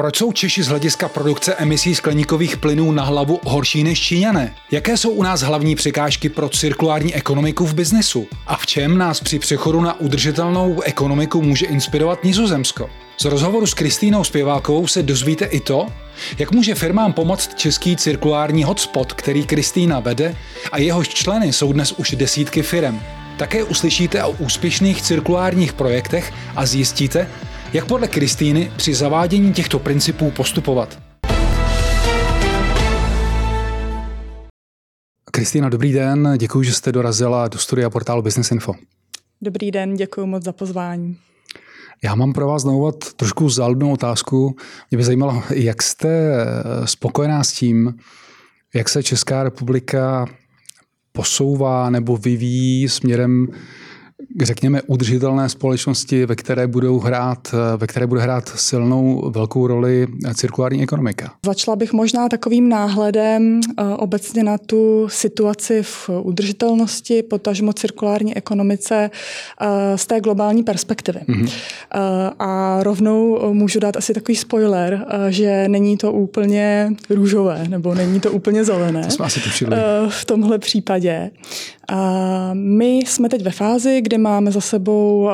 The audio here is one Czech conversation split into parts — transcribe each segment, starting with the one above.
Proč jsou Češi z hlediska produkce emisí skleníkových plynů na hlavu horší než Číňané? Jaké jsou u nás hlavní překážky pro cirkulární ekonomiku v biznesu? A v čem nás při přechodu na udržitelnou ekonomiku může inspirovat Nizozemsko? Z rozhovoru s Kristýnou Zpěvákovou se dozvíte i to, jak může firmám pomoct český cirkulární hotspot, který Kristýna vede a jehož členy jsou dnes už desítky firem. Také uslyšíte o úspěšných cirkulárních projektech a zjistíte, jak podle Kristýny při zavádění těchto principů postupovat? Kristýna, dobrý den, děkuji, že jste dorazila do studia portálu Business Info. Dobrý den, děkuji moc za pozvání. Já mám pro vás znovu trošku záludnou otázku. Mě by zajímalo, jak jste spokojená s tím, jak se Česká republika posouvá nebo vyvíjí směrem řekněme, udržitelné společnosti, ve které, budou hrát, ve které bude hrát silnou velkou roli cirkulární ekonomika? Začala bych možná takovým náhledem eh, obecně na tu situaci v udržitelnosti, potažmo cirkulární ekonomice eh, z té globální perspektivy. Mm-hmm. A rovnou můžu dát asi takový spoiler, že není to úplně růžové, nebo není to úplně zelené. To jsme asi v tomhle případě. My jsme teď ve fázi, kdy máme za sebou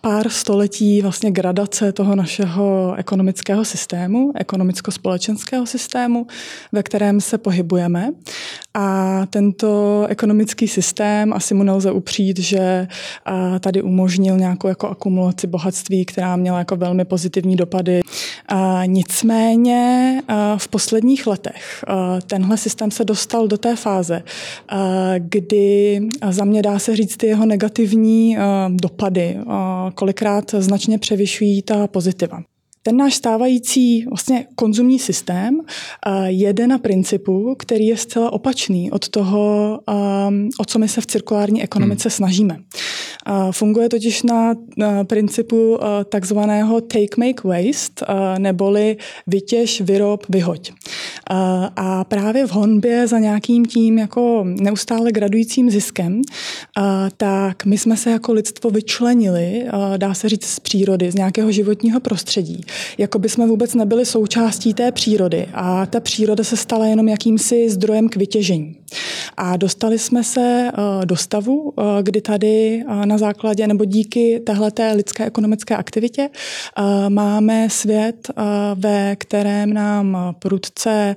pár století vlastně gradace toho našeho ekonomického systému, ekonomicko-společenského systému, ve kterém se pohybujeme. A tento ekonomický systém, asi mu nelze upřít, že tady umožnil nějakou jako akumulaci bohatství, která měla jako velmi pozitivní dopady. A nicméně v posledních letech tenhle systém se dostal do té fáze, kdy za mě dá se říct ty jeho negativní dopady kolikrát značně převyšují ta pozitiva. Ten náš stávající vlastně konzumní systém jede na principu, který je zcela opačný od toho, o co my se v cirkulární ekonomice hmm. snažíme. Funguje totiž na principu takzvaného take, make, waste, neboli vytěž, vyrob, vyhoď. A právě v honbě za nějakým tím jako neustále gradujícím ziskem, tak my jsme se jako lidstvo vyčlenili, dá se říct, z přírody, z nějakého životního prostředí. Jako by jsme vůbec nebyli součástí té přírody a ta příroda se stala jenom jakýmsi zdrojem k vytěžení. A dostali jsme se do stavu, kdy tady na základě nebo díky téhleté lidské ekonomické aktivitě máme svět, ve kterém nám prudce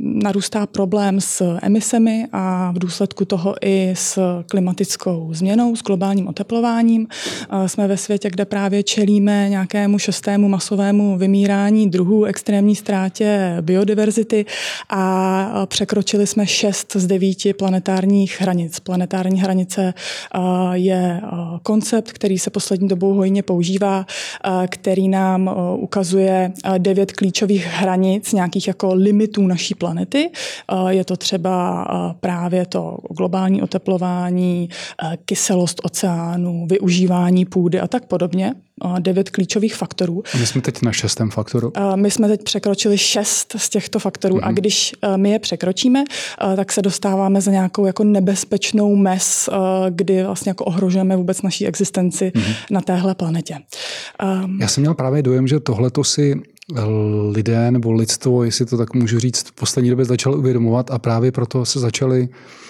narůstá problém s emisemi a v důsledku toho i s klimatickou změnou, s globálním oteplováním. Jsme ve světě, kde právě čelíme nějakému šestému masovému vymírání druhů, extrémní ztrátě biodiverzity a překročili jsme šest z devíti planetárních hranic. Planetární hranice je koncept, který se poslední dobou hojně používá, který nám ukazuje devět klíčových hranic, nějakých jako limitů naší planety. Je to třeba právě to globální oteplování, kyselost oceánu, využívání půdy a tak podobně devět klíčových faktorů. A my jsme teď na šestém faktoru. My jsme teď překročili šest z těchto faktorů mm-hmm. a mhm. když my je překročíme, tak se dostáváme za nějakou jako nebezpečnou mes, kdy vlastně jako ohrožujeme vůbec naší existenci mm-hmm. na téhle planetě. Já jsem měl právě dojem, že tohle to si lidé nebo lidstvo, jestli to tak můžu říct, v poslední době začalo uvědomovat a právě proto se začali Eh,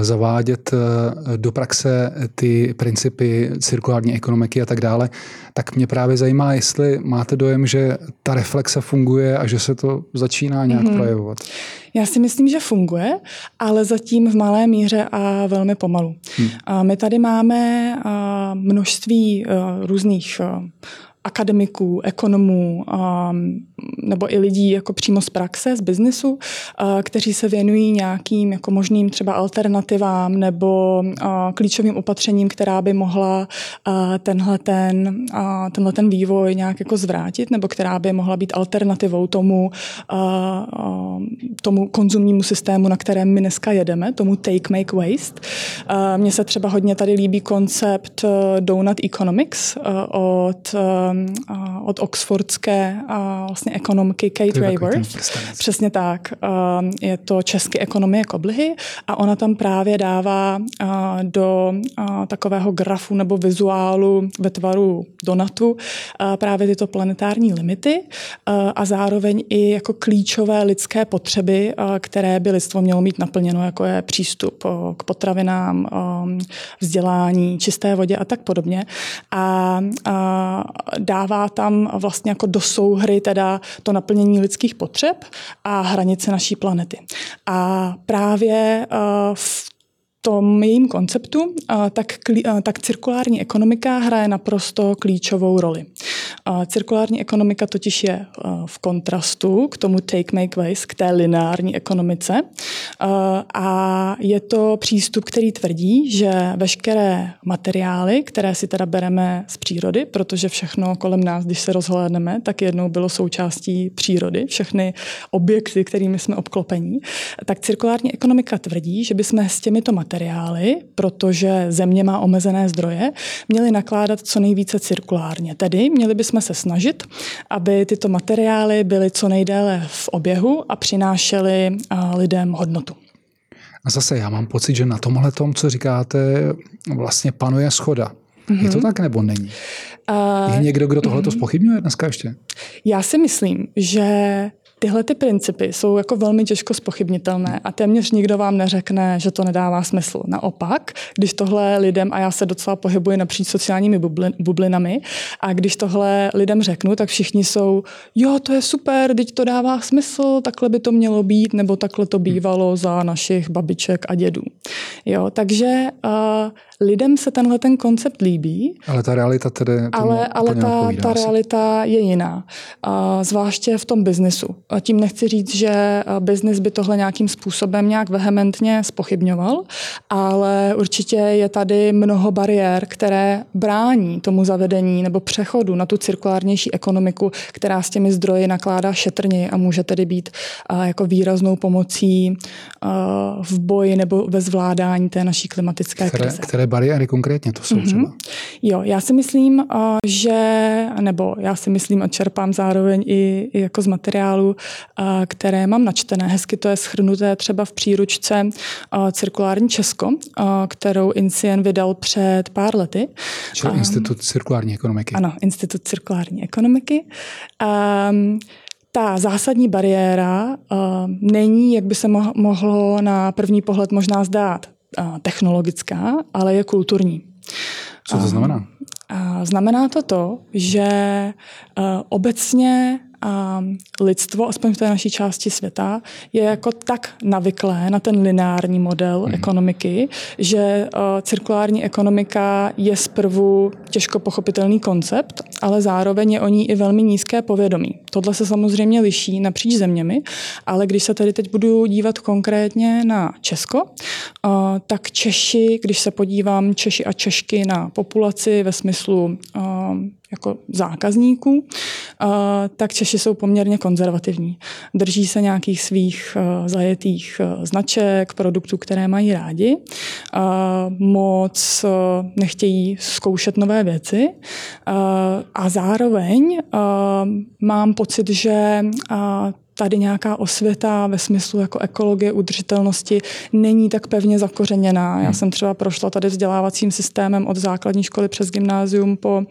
zavádět eh, do praxe ty principy cirkulární ekonomiky a tak dále, tak mě právě zajímá, jestli máte dojem, že ta reflexe funguje a že se to začíná nějak mm-hmm. projevovat. Já si myslím, že funguje, ale zatím v malé míře a velmi pomalu. Hmm. My tady máme množství eh, různých akademiků, ekonomů um, nebo i lidí jako přímo z praxe, z biznesu, uh, kteří se věnují nějakým jako možným třeba alternativám nebo uh, klíčovým opatřením, která by mohla uh, tenhle ten, tenhle ten vývoj nějak jako zvrátit nebo která by mohla být alternativou tomu, tomu konzumnímu systému, na kterém my dneska jedeme, tomu take, make, waste. Mně se třeba hodně tady líbí koncept donut economics od od oxfordské vlastně ekonomky Kate Rayworth. Přesně tak. Je to český ekonomie koblihy a ona tam právě dává do takového grafu nebo vizuálu ve tvaru donatu právě tyto planetární limity a zároveň i jako klíčové lidské potřeby, které by lidstvo mělo mít naplněno, jako je přístup k potravinám, vzdělání, čisté vodě a tak podobně. A, a dává tam vlastně jako do souhry teda to naplnění lidských potřeb a hranice naší planety. A právě v tom jejím konceptu, tak, tak cirkulární ekonomika hraje naprosto klíčovou roli. Cirkulární ekonomika totiž je v kontrastu k tomu take, make, waste, k té lineární ekonomice. A je to přístup, který tvrdí, že veškeré materiály, které si teda bereme z přírody, protože všechno kolem nás, když se rozhlédneme, tak jednou bylo součástí přírody, všechny objekty, kterými jsme obklopení, tak cirkulární ekonomika tvrdí, že bychom s těmito materiály materiály, protože země má omezené zdroje, měli nakládat co nejvíce cirkulárně. Tedy měli bychom se snažit, aby tyto materiály byly co nejdéle v oběhu a přinášely lidem hodnotu. A zase já mám pocit, že na tomhle tom, co říkáte, vlastně panuje schoda. Mm-hmm. Je to mhm. tak nebo není? Uh, je někdo, kdo tohle to mm-hmm. spochybňuje dneska ještě? Já si myslím, že Tyhle ty principy jsou jako velmi těžko spochybnitelné a téměř nikdo vám neřekne, že to nedává smysl. Naopak, když tohle lidem, a já se docela pohybuji napříč sociálními bublinami, a když tohle lidem řeknu, tak všichni jsou, jo, to je super, teď to dává smysl, takhle by to mělo být, nebo takhle to bývalo za našich babiček a dědů. Jo, takže uh, lidem se tenhle ten koncept líbí. Ale ta realita tedy Ale, ale ta, ta realita je jiná. Uh, zvláště v tom biznesu. A tím nechci říct, že biznis by tohle nějakým způsobem nějak vehementně spochybňoval, ale určitě je tady mnoho bariér, které brání tomu zavedení nebo přechodu na tu cirkulárnější ekonomiku, která s těmi zdroji nakládá šetrně a může tedy být jako výraznou pomocí v boji nebo ve zvládání té naší klimatické které, krize. Které bariéry konkrétně to jsou mm-hmm. třeba? Jo, já si myslím, že, nebo já si myslím a čerpám zároveň i, i jako z materiálu, které mám načtené. Hezky to je schrnuté třeba v příručce Cirkulární Česko, kterou Incien vydal před pár lety. Čili Institut cirkulární ekonomiky. Ano, Institut cirkulární ekonomiky. Um, ta zásadní bariéra uh, není, jak by se mohlo na první pohled možná zdát, technologická, ale je kulturní. Co to znamená? Znamená to to, že obecně a lidstvo, aspoň v té naší části světa, je jako tak navyklé na ten lineární model hmm. ekonomiky, že uh, cirkulární ekonomika je zprvu těžko pochopitelný koncept, ale zároveň je o ní i velmi nízké povědomí. Tohle se samozřejmě liší napříč zeměmi, ale když se tedy teď budu dívat konkrétně na Česko, uh, tak Češi, když se podívám Češi a Češky na populaci ve smyslu uh, jako zákazníků, tak Češi jsou poměrně konzervativní. Drží se nějakých svých zajetých značek, produktů, které mají rádi. Moc nechtějí zkoušet nové věci. A zároveň mám pocit, že tady nějaká osvěta ve smyslu jako ekologie, udržitelnosti není tak pevně zakořeněná. Já hmm. jsem třeba prošla tady vzdělávacím systémem od základní školy přes gymnázium po,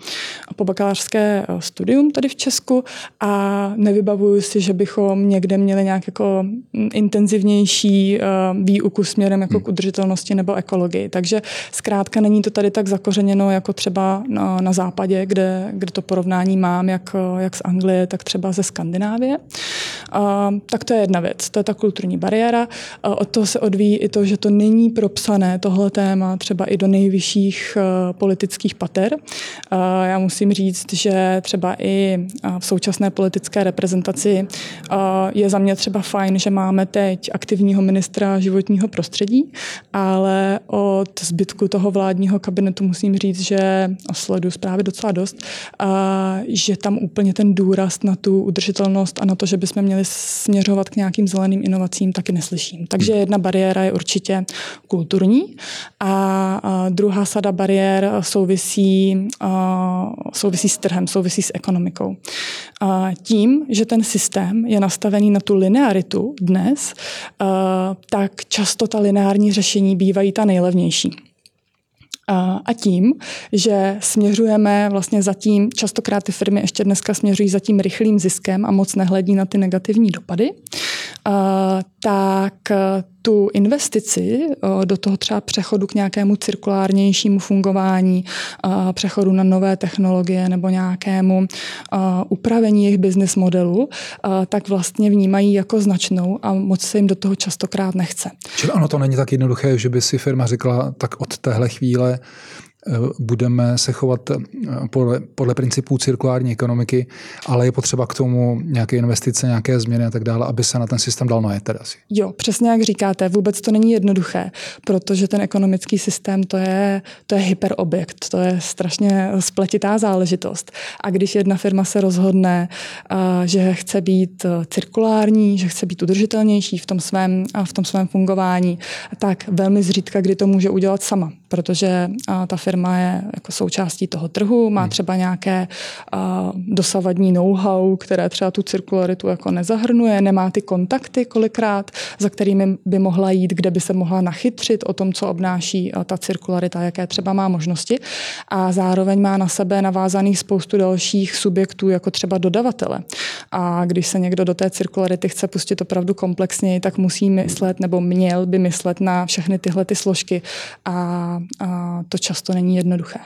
po bakalářské eh, studium tady v Česku a nevybavuju si, že bychom někde měli nějak jako mm, intenzivnější eh, výuku směrem jako k hmm. udržitelnosti nebo ekologii. Takže zkrátka není to tady tak zakořeněno jako třeba na, na západě, kde, kde to porovnání mám jak, jak z Anglie, tak třeba ze Skandinávie tak to je jedna věc, to je ta kulturní bariéra. Od toho se odvíjí i to, že to není propsané tohle téma třeba i do nejvyšších e, politických pater. Já musím říct, že třeba i v současné politické reprezentaci je za mě třeba fajn, že máme teď aktivního ministra životního prostředí, ale od zbytku toho vládního kabinetu musím říct, že sleduju zprávy docela dost, že tam úplně ten důraz na tu udržitelnost a na to, že bychom měli směřovat k nějakým zeleným inovacím, taky neslyším. Takže jedna bariéra je určitě kulturní a druhá sada bariér souvisí, souvisí s trhem, souvisí s ekonomikou. Tím, že ten systém je nastavený na tu linearitu dnes, tak často ta lineární řešení bývají ta nejlevnější. A tím, že směřujeme vlastně za tím, častokrát ty firmy ještě dneska směřují za tím rychlým ziskem a moc nehledí na ty negativní dopady, tak tu investici do toho třeba přechodu k nějakému cirkulárnějšímu fungování, přechodu na nové technologie nebo nějakému upravení jejich business modelu, tak vlastně vnímají jako značnou a moc se jim do toho častokrát nechce. Čili ono to není tak jednoduché, že by si firma řekla, tak od téhle chvíle budeme se chovat eh, podle, podle principů cirkulární ekonomiky, ale je potřeba k tomu nějaké investice, nějaké změny a tak dále, aby se na ten systém dal najet teda asi. Jo, přesně jak říkáte, vůbec to není jednoduché, protože ten ekonomický systém to je, to je hyperobjekt, to je strašně spletitá záležitost. A když jedna firma se rozhodne, eh, že chce být cirkulární, že chce být udržitelnější v tom svém, v tom svém fungování, tak velmi zřídka, kdy to může udělat sama, protože ta firma je jako součástí toho trhu, má hmm. třeba nějaké dosavadní know-how, které třeba tu cirkularitu jako nezahrnuje, nemá ty kontakty kolikrát, za kterými by mohla jít, kde by se mohla nachytřit o tom, co obnáší ta cirkularita, jaké třeba má možnosti. A zároveň má na sebe navázaných spoustu dalších subjektů, jako třeba dodavatele. A když se někdo do té cirkularity chce pustit opravdu komplexněji, tak musí myslet nebo měl by myslet na všechny tyhle ty složky. A, a to často není jednoduché.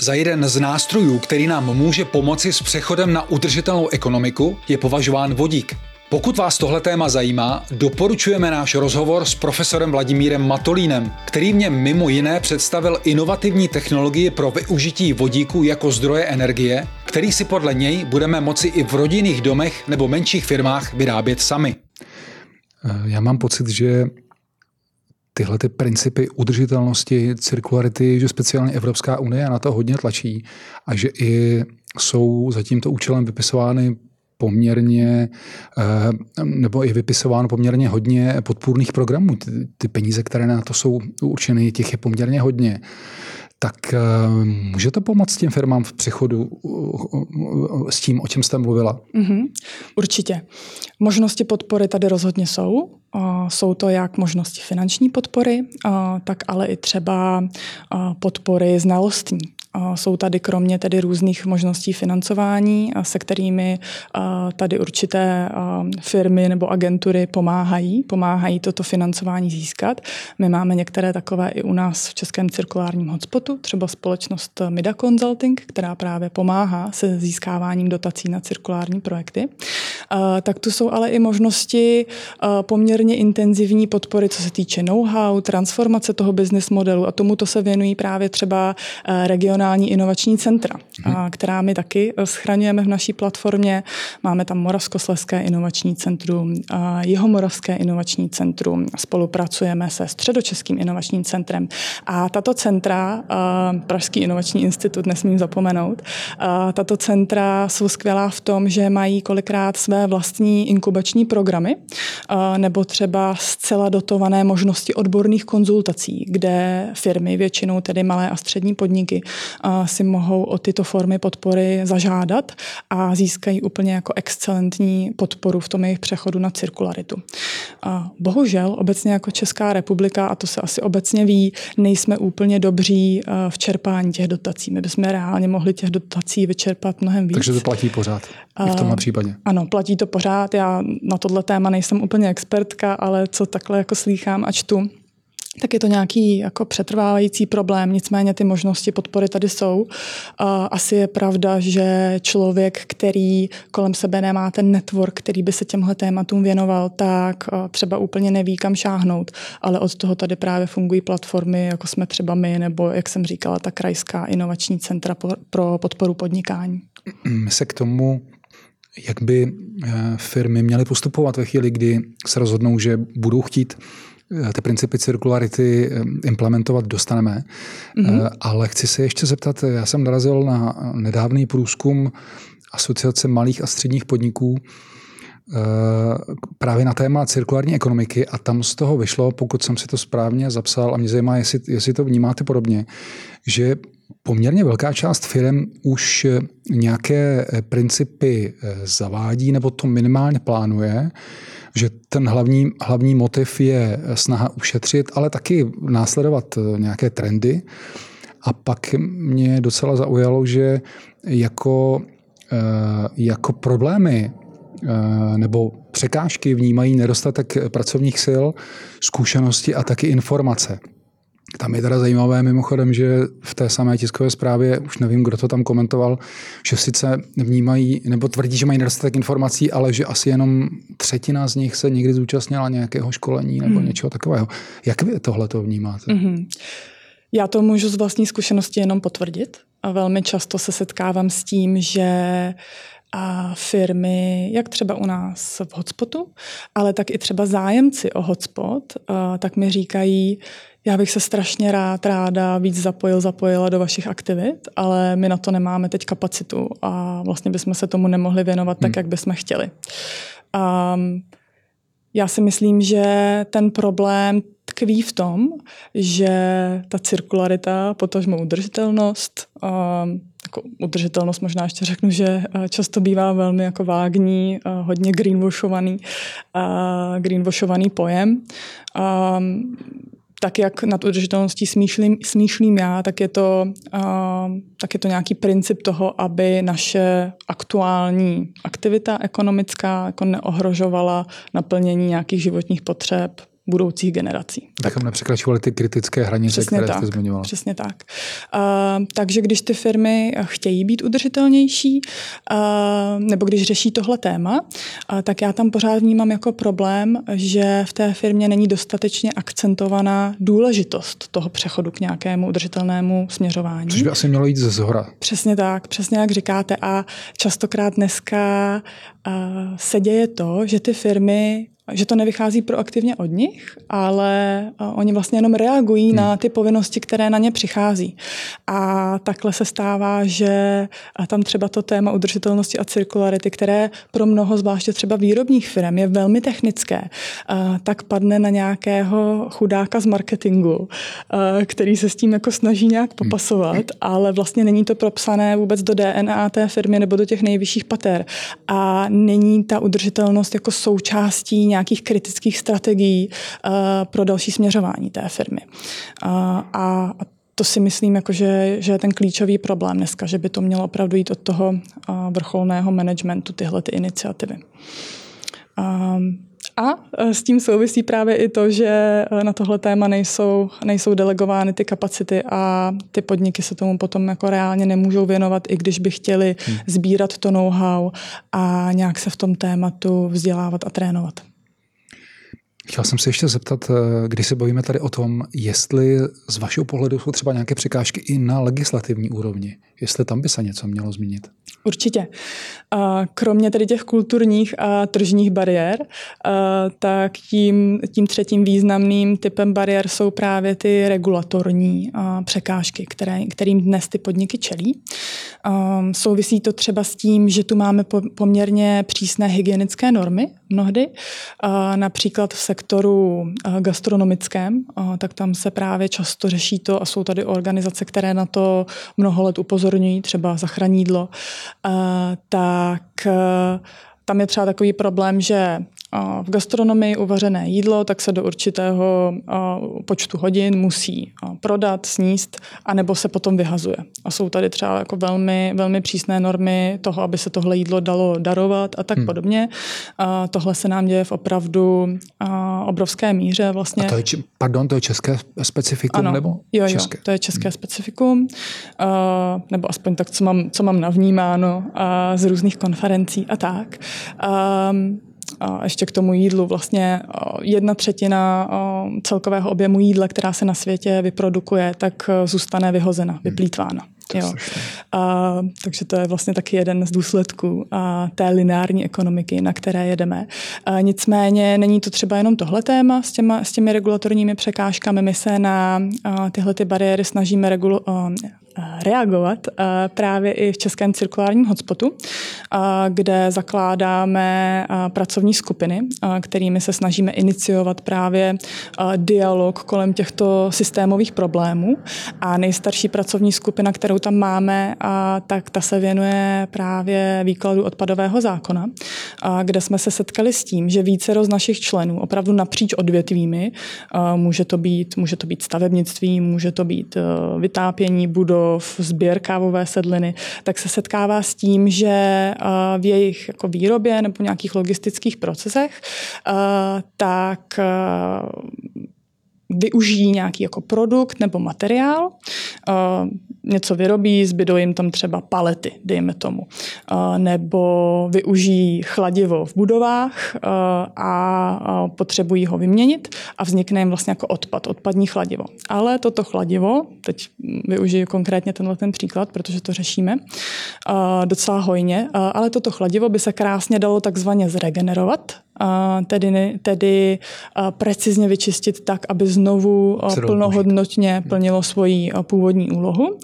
Za jeden z nástrojů, který nám může pomoci s přechodem na udržitelnou ekonomiku, je považován vodík. Pokud vás tohle téma zajímá, doporučujeme náš rozhovor s profesorem Vladimírem Matolínem, který mě mimo jiné představil inovativní technologii pro využití vodíku jako zdroje energie, který si podle něj budeme moci i v rodinných domech nebo menších firmách vyrábět sami. Já mám pocit, že tyhle ty principy udržitelnosti, cirkularity, že speciálně Evropská unie na to hodně tlačí a že i jsou za tímto účelem vypisovány poměrně, eh, nebo i vypisováno poměrně hodně podpůrných programů. Ty, ty peníze, které na to jsou určeny, těch je poměrně hodně. Tak eh, může to pomoct těm firmám v přechodu s tím, o čem jste mluvila? Mm-hmm, určitě. Možnosti podpory tady rozhodně jsou. Jsou to jak možnosti finanční podpory, tak ale i třeba podpory znalostní. Jsou tady kromě tedy různých možností financování, se kterými tady určité firmy nebo agentury pomáhají, pomáhají toto financování získat. My máme některé takové i u nás v Českém cirkulárním hotspotu, třeba společnost Mida Consulting, která právě pomáhá se získáváním dotací na cirkulární projekty. Tak tu jsou ale i možnosti poměrně intenzivní podpory, co se týče know-how, transformace toho business modelu a tomuto se věnují právě třeba regionální regionální inovační centra, hmm. která my taky eh, schraňujeme v naší platformě. Máme tam Moravskoslezské inovační centrum, Jihomoravské inovační centrum, spolupracujeme se Středočeským inovačním centrem. A tato centra, Pražský inovační institut, nesmím zapomenout, tato centra jsou skvělá v tom, že mají kolikrát své vlastní inkubační programy nebo třeba zcela dotované možnosti odborných konzultací, kde firmy, většinou tedy malé a střední podniky, si mohou o tyto formy podpory zažádat a získají úplně jako excelentní podporu v tom jejich přechodu na cirkularitu. Bohužel obecně jako Česká republika, a to se asi obecně ví, nejsme úplně dobří v čerpání těch dotací. My bychom reálně mohli těch dotací vyčerpat mnohem víc. Takže to platí pořád i v tomhle případě. Ano, platí to pořád. Já na tohle téma nejsem úplně expertka, ale co takhle jako slýchám a čtu, tak je to nějaký jako přetrvávající problém, nicméně ty možnosti podpory tady jsou. Asi je pravda, že člověk, který kolem sebe nemá ten network, který by se těmhle tématům věnoval, tak třeba úplně neví, kam šáhnout, ale od toho tady právě fungují platformy, jako jsme třeba my, nebo jak jsem říkala, ta krajská inovační centra pro podporu podnikání. Se k tomu jak by eh, firmy měly postupovat ve chvíli, kdy se rozhodnou, že budou chtít ty principy cirkularity eh, implementovat dostaneme. Mm-hmm. Ale chci se ještě zeptat, já jsem narazil na nedávný průzkum asociace malých a středních podniků eh, právě na téma cirkulární ekonomiky a tam z toho vyšlo, pokud jsem si to správně zapsal a mě zajímá, jestli, jestli to vnímáte podobně, že poměrně velká část firm už nějaké principy zavádí nebo to minimálně plánuje, že ten hlavní, hlavní motiv je snaha ušetřit, ale taky následovat nějaké trendy. A pak mě docela zaujalo, že jako, eh, jako problémy eh, nebo překážky vnímají nedostatek pracovních sil, zkušenosti a taky informace. Tam je teda zajímavé mimochodem, že v té samé tiskové zprávě, už nevím, kdo to tam komentoval, že sice vnímají, nebo tvrdí, že mají nedostatek informací, ale že asi jenom třetina z nich se někdy zúčastnila nějakého školení nebo hmm. něčeho takového. Jak vy tohle to vnímáte? Hmm. Já to můžu z vlastní zkušenosti jenom potvrdit. A velmi často se setkávám s tím, že a firmy, jak třeba u nás v hotspotu, ale tak i třeba zájemci o hotspot, tak mi říkají, já bych se strašně rád, ráda víc zapojil, zapojila do vašich aktivit, ale my na to nemáme teď kapacitu a vlastně bychom se tomu nemohli věnovat hmm. tak, jak bychom chtěli. Um, já si myslím, že ten problém tkví v tom, že ta cirkularita, potažmo udržitelnost, um, jako udržitelnost možná ještě řeknu, že často bývá velmi jako vágní, hodně greenwashovaný, uh, greenwashovaný pojem. Um, tak jak nad udržitelností smýšlím, smýšlím já, tak je, to, uh, tak je to nějaký princip toho, aby naše aktuální aktivita ekonomická jako neohrožovala naplnění nějakých životních potřeb budoucích generací. Tak nepřekračovali ty kritické hranice, přesně které tak, jste zmiňovala. Přesně tak. Uh, takže když ty firmy chtějí být udržitelnější, uh, nebo když řeší tohle téma, uh, tak já tam pořád vnímám jako problém, že v té firmě není dostatečně akcentovaná důležitost toho přechodu k nějakému udržitelnému směřování. Což by asi mělo jít ze zhora. Přesně tak, přesně jak říkáte. A častokrát dneska uh, se děje to, že ty firmy že to nevychází proaktivně od nich, ale oni vlastně jenom reagují hmm. na ty povinnosti, které na ně přichází. A takhle se stává, že tam třeba to téma udržitelnosti a cirkularity, které pro mnoho, zvláště třeba výrobních firm, je velmi technické, tak padne na nějakého chudáka z marketingu, který se s tím jako snaží nějak hmm. popasovat, ale vlastně není to propsané vůbec do DNA té firmy nebo do těch nejvyšších pater. A není ta udržitelnost jako součástí nějakých kritických strategií uh, pro další směřování té firmy. Uh, a to si myslím, jako že, že je ten klíčový problém dneska, že by to mělo opravdu jít od toho uh, vrcholného managementu tyhle ty iniciativy. A s tím souvisí právě i to, že na tohle téma nejsou, nejsou delegovány ty kapacity a ty podniky se tomu potom jako reálně nemůžou věnovat, i když by chtěli hmm. sbírat to know-how a nějak se v tom tématu vzdělávat a trénovat. Chtěl jsem se ještě zeptat, eh, když se bavíme tady o tom, jestli z vašeho pohledu jsou třeba nějaké překážky i na legislativní úrovni, jestli tam by se něco mělo zmínit. Určitě. Kromě tedy těch kulturních a tržních bariér, tak tím, tím třetím významným typem bariér jsou právě ty regulatorní překážky, které, kterým dnes ty podniky čelí. Souvisí to třeba s tím, že tu máme poměrně přísné hygienické normy mnohdy, například v sektoru gastronomickém, tak tam se právě často řeší to a jsou tady organizace, které na to mnoho let upozorňují, třeba zachranídlo, tak tam je třeba takový problém, že v gastronomii uvařené jídlo, tak se do určitého počtu hodin musí prodat, sníst, anebo se potom vyhazuje. A jsou tady třeba jako velmi, velmi přísné normy toho, aby se tohle jídlo dalo darovat a tak hmm. podobně. A tohle se nám děje v opravdu obrovské míře. Vlastně. A to je, pardon, to je české specifikum? Ano, nebo jo, jo, to je české hmm. specifikum. A, nebo aspoň tak, co mám, co mám navnímáno a z různých konferencí a tak. A, a ještě k tomu jídlu vlastně jedna třetina celkového objemu jídla, která se na světě vyprodukuje, tak e, zůstane vyhozena, hmm. vyplýtvána. Jo. A, takže to je vlastně taky jeden z důsledků a, té lineární ekonomiky, na které jedeme. A, nicméně není to třeba jenom tohle téma s, těma, s těmi regulatorními překážkami. My se na a, tyhle ty bariéry snažíme regulu, a, reagovat právě i v Českém cirkulárním hotspotu, kde zakládáme pracovní skupiny, kterými se snažíme iniciovat právě dialog kolem těchto systémových problémů. A nejstarší pracovní skupina, kterou tam máme, tak ta se věnuje právě výkladu odpadového zákona, kde jsme se setkali s tím, že více z našich členů, opravdu napříč odvětvími, může to být, může to být stavebnictví, může to být vytápění budov, sběr kávové sedliny, tak se setkává s tím, že v jejich jako výrobě nebo nějakých logistických procesech, tak využijí nějaký jako produkt nebo materiál, něco vyrobí, zbydou jim tam třeba palety, dejme tomu, nebo využijí chladivo v budovách a potřebují ho vyměnit a vznikne jim vlastně jako odpad, odpadní chladivo. Ale toto chladivo, teď využiju konkrétně tenhle ten příklad, protože to řešíme docela hojně, ale toto chladivo by se krásně dalo takzvaně zregenerovat, tedy, tedy precizně vyčistit tak, aby znovu plnohodnotně plnilo svoji původní úlohu.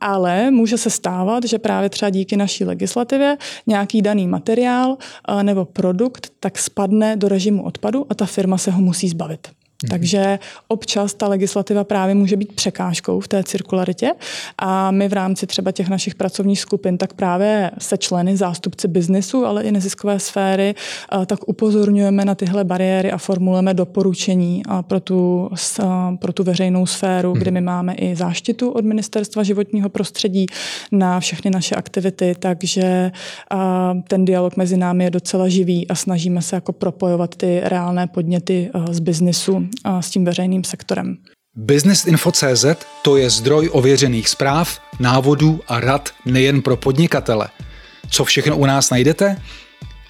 Ale může se stávat, že právě třeba díky naší legislativě nějaký daný materiál nebo produkt tak spadne do režimu odpadu a ta firma se ho musí zbavit. Mhm. Takže občas ta legislativa právě může být překážkou v té cirkularitě. A my v rámci třeba těch našich pracovních skupin tak právě se členy, zástupci biznesu, ale i neziskové sféry, tak upozorňujeme na tyhle bariéry a formulujeme doporučení pro tu, pro tu veřejnou sféru, kde my máme i záštitu od Ministerstva životního prostředí na všechny naše aktivity, takže ten dialog mezi námi je docela živý a snažíme se jako propojovat ty reálné podněty z biznesu s tím veřejným sektorem. Businessinfo.cz to je zdroj ověřených zpráv, návodů a rad nejen pro podnikatele. Co všechno u nás najdete?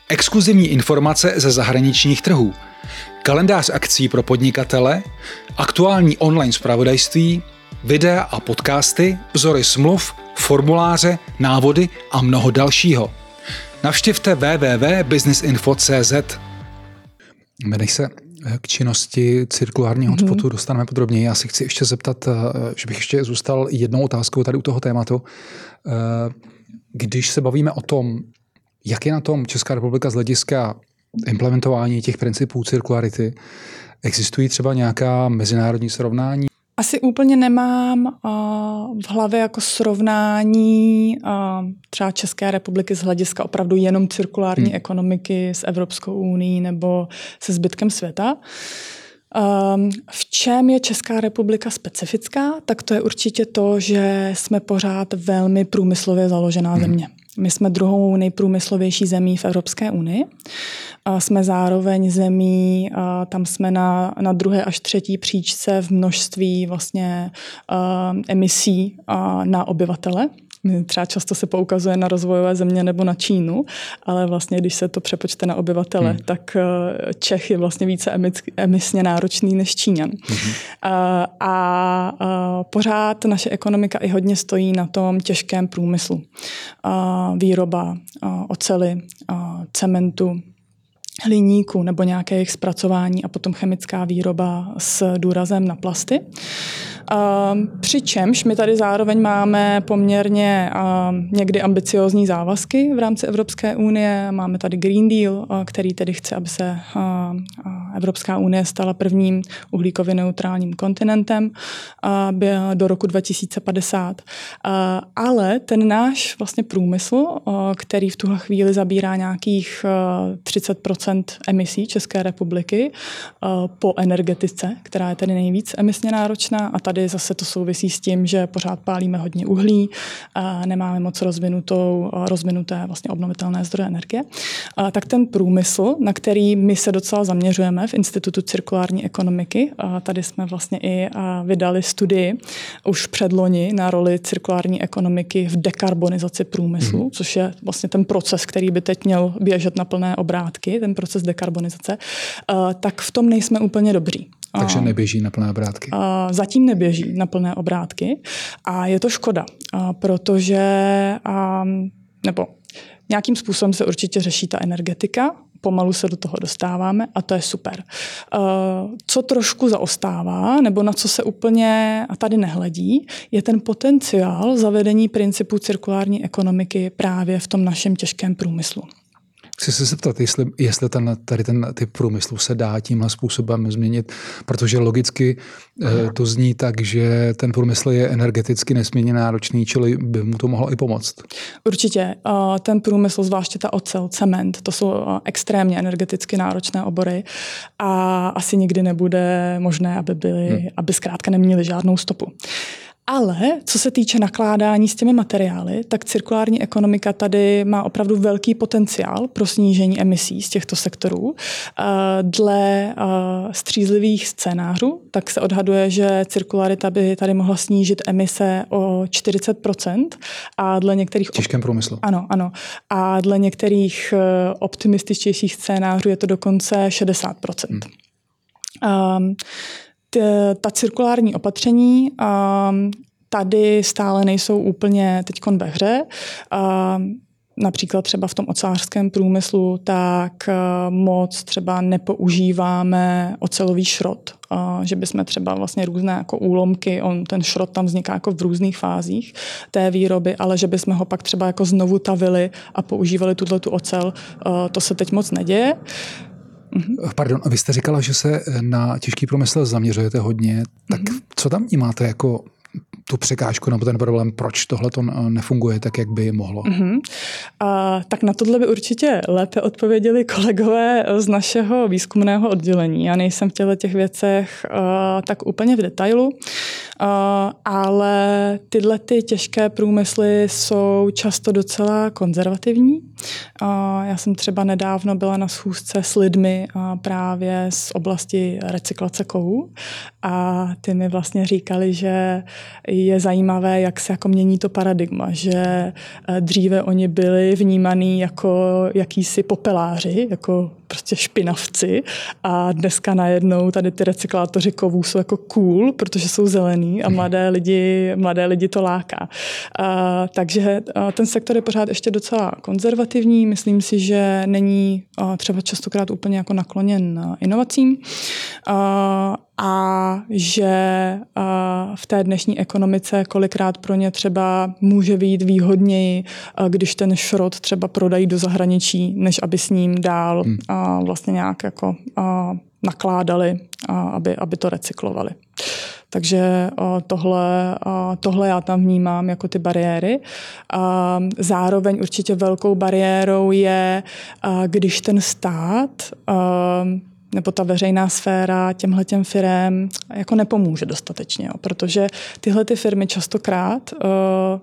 Exkluzivní informace ze zahraničních trhů, kalendář akcí pro podnikatele, aktuální online zpravodajství, videa a podcasty, vzory smluv, formuláře, návody a mnoho dalšího. Navštivte www.businessinfo.cz. Než se k činnosti cirkulárního mm-hmm. dostaneme podrobněji. Já si chci ještě zeptat, eh, že bych ještě zůstal jednou otázkou tady u toho tématu. Eh, když se bavíme o tom, jak je na tom Česká republika z hlediska implementování těch principů cirkularity, existují třeba nějaká mezinárodní srovnání? Asi úplně nemám v hlavě jako srovnání třeba České republiky z hlediska opravdu jenom cirkulární hmm. ekonomiky s Evropskou uní nebo se zbytkem světa. v čem je Česká republika specifická, tak to je určitě to, že jsme pořád velmi průmyslově založená hmm. země. My jsme druhou nejprůmyslovější zemí v Evropské unii. A jsme zároveň zemí, a tam jsme na, na druhé až třetí příčce v množství vlastně uh, emisí uh, na obyvatele. Třeba často se poukazuje na rozvojové země nebo na Čínu, ale vlastně, když se to přepočte na obyvatele, hmm. tak Čech je vlastně více emisně náročný než Číňan. Hmm. A, a, a pořád naše ekonomika i hodně stojí na tom těžkém průmyslu. A výroba a ocely, a cementu, hliníku nebo nějaké jejich zpracování a potom chemická výroba s důrazem na plasty. Přičemž my tady zároveň máme poměrně někdy ambiciozní závazky v rámci Evropské unie. Máme tady Green Deal, který tedy chce, aby se Evropská unie stala prvním uhlíkově neutrálním kontinentem do roku 2050. Ale ten náš vlastně průmysl, který v tuhle chvíli zabírá nějakých 30% emisí České republiky po energetice, která je tedy nejvíc emisně náročná a tady tady zase to souvisí s tím, že pořád pálíme hodně uhlí, a nemáme moc rozvinutou, rozvinuté vlastně obnovitelné zdroje energie, a tak ten průmysl, na který my se docela zaměřujeme v Institutu cirkulární ekonomiky, a tady jsme vlastně i vydali studii už předloni na roli cirkulární ekonomiky v dekarbonizaci průmyslu, mm. což je vlastně ten proces, který by teď měl běžet na plné obrátky, ten proces dekarbonizace, tak v tom nejsme úplně dobří. Takže neběží na plné obrátky? Zatím neběží na plné obrátky a je to škoda, protože nebo Nějakým způsobem se určitě řeší ta energetika, pomalu se do toho dostáváme a to je super. Co trošku zaostává, nebo na co se úplně a tady nehledí, je ten potenciál zavedení principu cirkulární ekonomiky právě v tom našem těžkém průmyslu. Chci se zeptat, jestli, jestli ten, tady ten typ průmyslu se dá tímhle způsobem změnit, protože logicky eh, to zní tak, že ten průmysl je energeticky nesmírně náročný, čili by mu to mohlo i pomoct. Určitě. Ten průmysl, zvláště ta ocel, cement, to jsou extrémně energeticky náročné obory a asi nikdy nebude možné, aby, byly, hmm. aby zkrátka neměli žádnou stopu. Ale co se týče nakládání s těmi materiály, tak cirkulární ekonomika tady má opravdu velký potenciál pro snížení emisí z těchto sektorů. Eh, dle eh, střízlivých scénářů tak se odhaduje, že cirkularita by tady mohla snížit emise o 40% a dle některých... V těžkém průmyslu. Ano, ano. A dle některých eh, optimističtějších scénářů je to dokonce 60 hmm. Um, ta cirkulární opatření tady stále nejsou úplně teď ve hře. Například třeba v tom ocářském průmyslu tak moc třeba nepoužíváme ocelový šrot, že bychom třeba vlastně různé jako úlomky, on, ten šrot tam vzniká jako v různých fázích té výroby, ale že bychom ho pak třeba jako znovu tavili a používali tuto tu ocel, to se teď moc neděje. Mm-hmm. Pardon, vy jste říkala, že se na těžký průmysl zaměřujete hodně, tak mm-hmm. co tam vnímáte jako tu překážku nebo ten problém, proč tohle to nefunguje tak, jak by mohlo? Mm-hmm. A, tak na tohle by určitě lépe odpověděli kolegové z našeho výzkumného oddělení. Já nejsem v těchto těch věcech uh, tak úplně v detailu, uh, ale tyhle ty těžké průmysly jsou často docela konzervativní. Uh, já jsem třeba nedávno byla na schůzce s lidmi uh, právě z oblasti recyklace kovů a ty mi vlastně říkali, že je zajímavé, jak se jako mění to paradigma, že eh, dříve oni byli vnímaný jako jakýsi popeláři, jako prostě špinavci a dneska najednou tady ty recyklátoři kovů jsou jako cool, protože jsou zelený a mladé lidi, mladé lidi to láká. A, takže a ten sektor je pořád ještě docela konzervativní, myslím si, že není a, třeba častokrát úplně jako nakloněn inovacím. A, a že v té dnešní ekonomice kolikrát pro ně třeba může být výhodněji, když ten šrot třeba prodají do zahraničí, než aby s ním dál hmm. Vlastně nějak jako nakládali, aby, aby to recyklovali. Takže tohle, tohle já tam vnímám jako ty bariéry. Zároveň určitě velkou bariérou je, když ten stát nebo ta veřejná sféra těmhle těm firm jako nepomůže dostatečně, jo, protože tyhle ty firmy častokrát uh,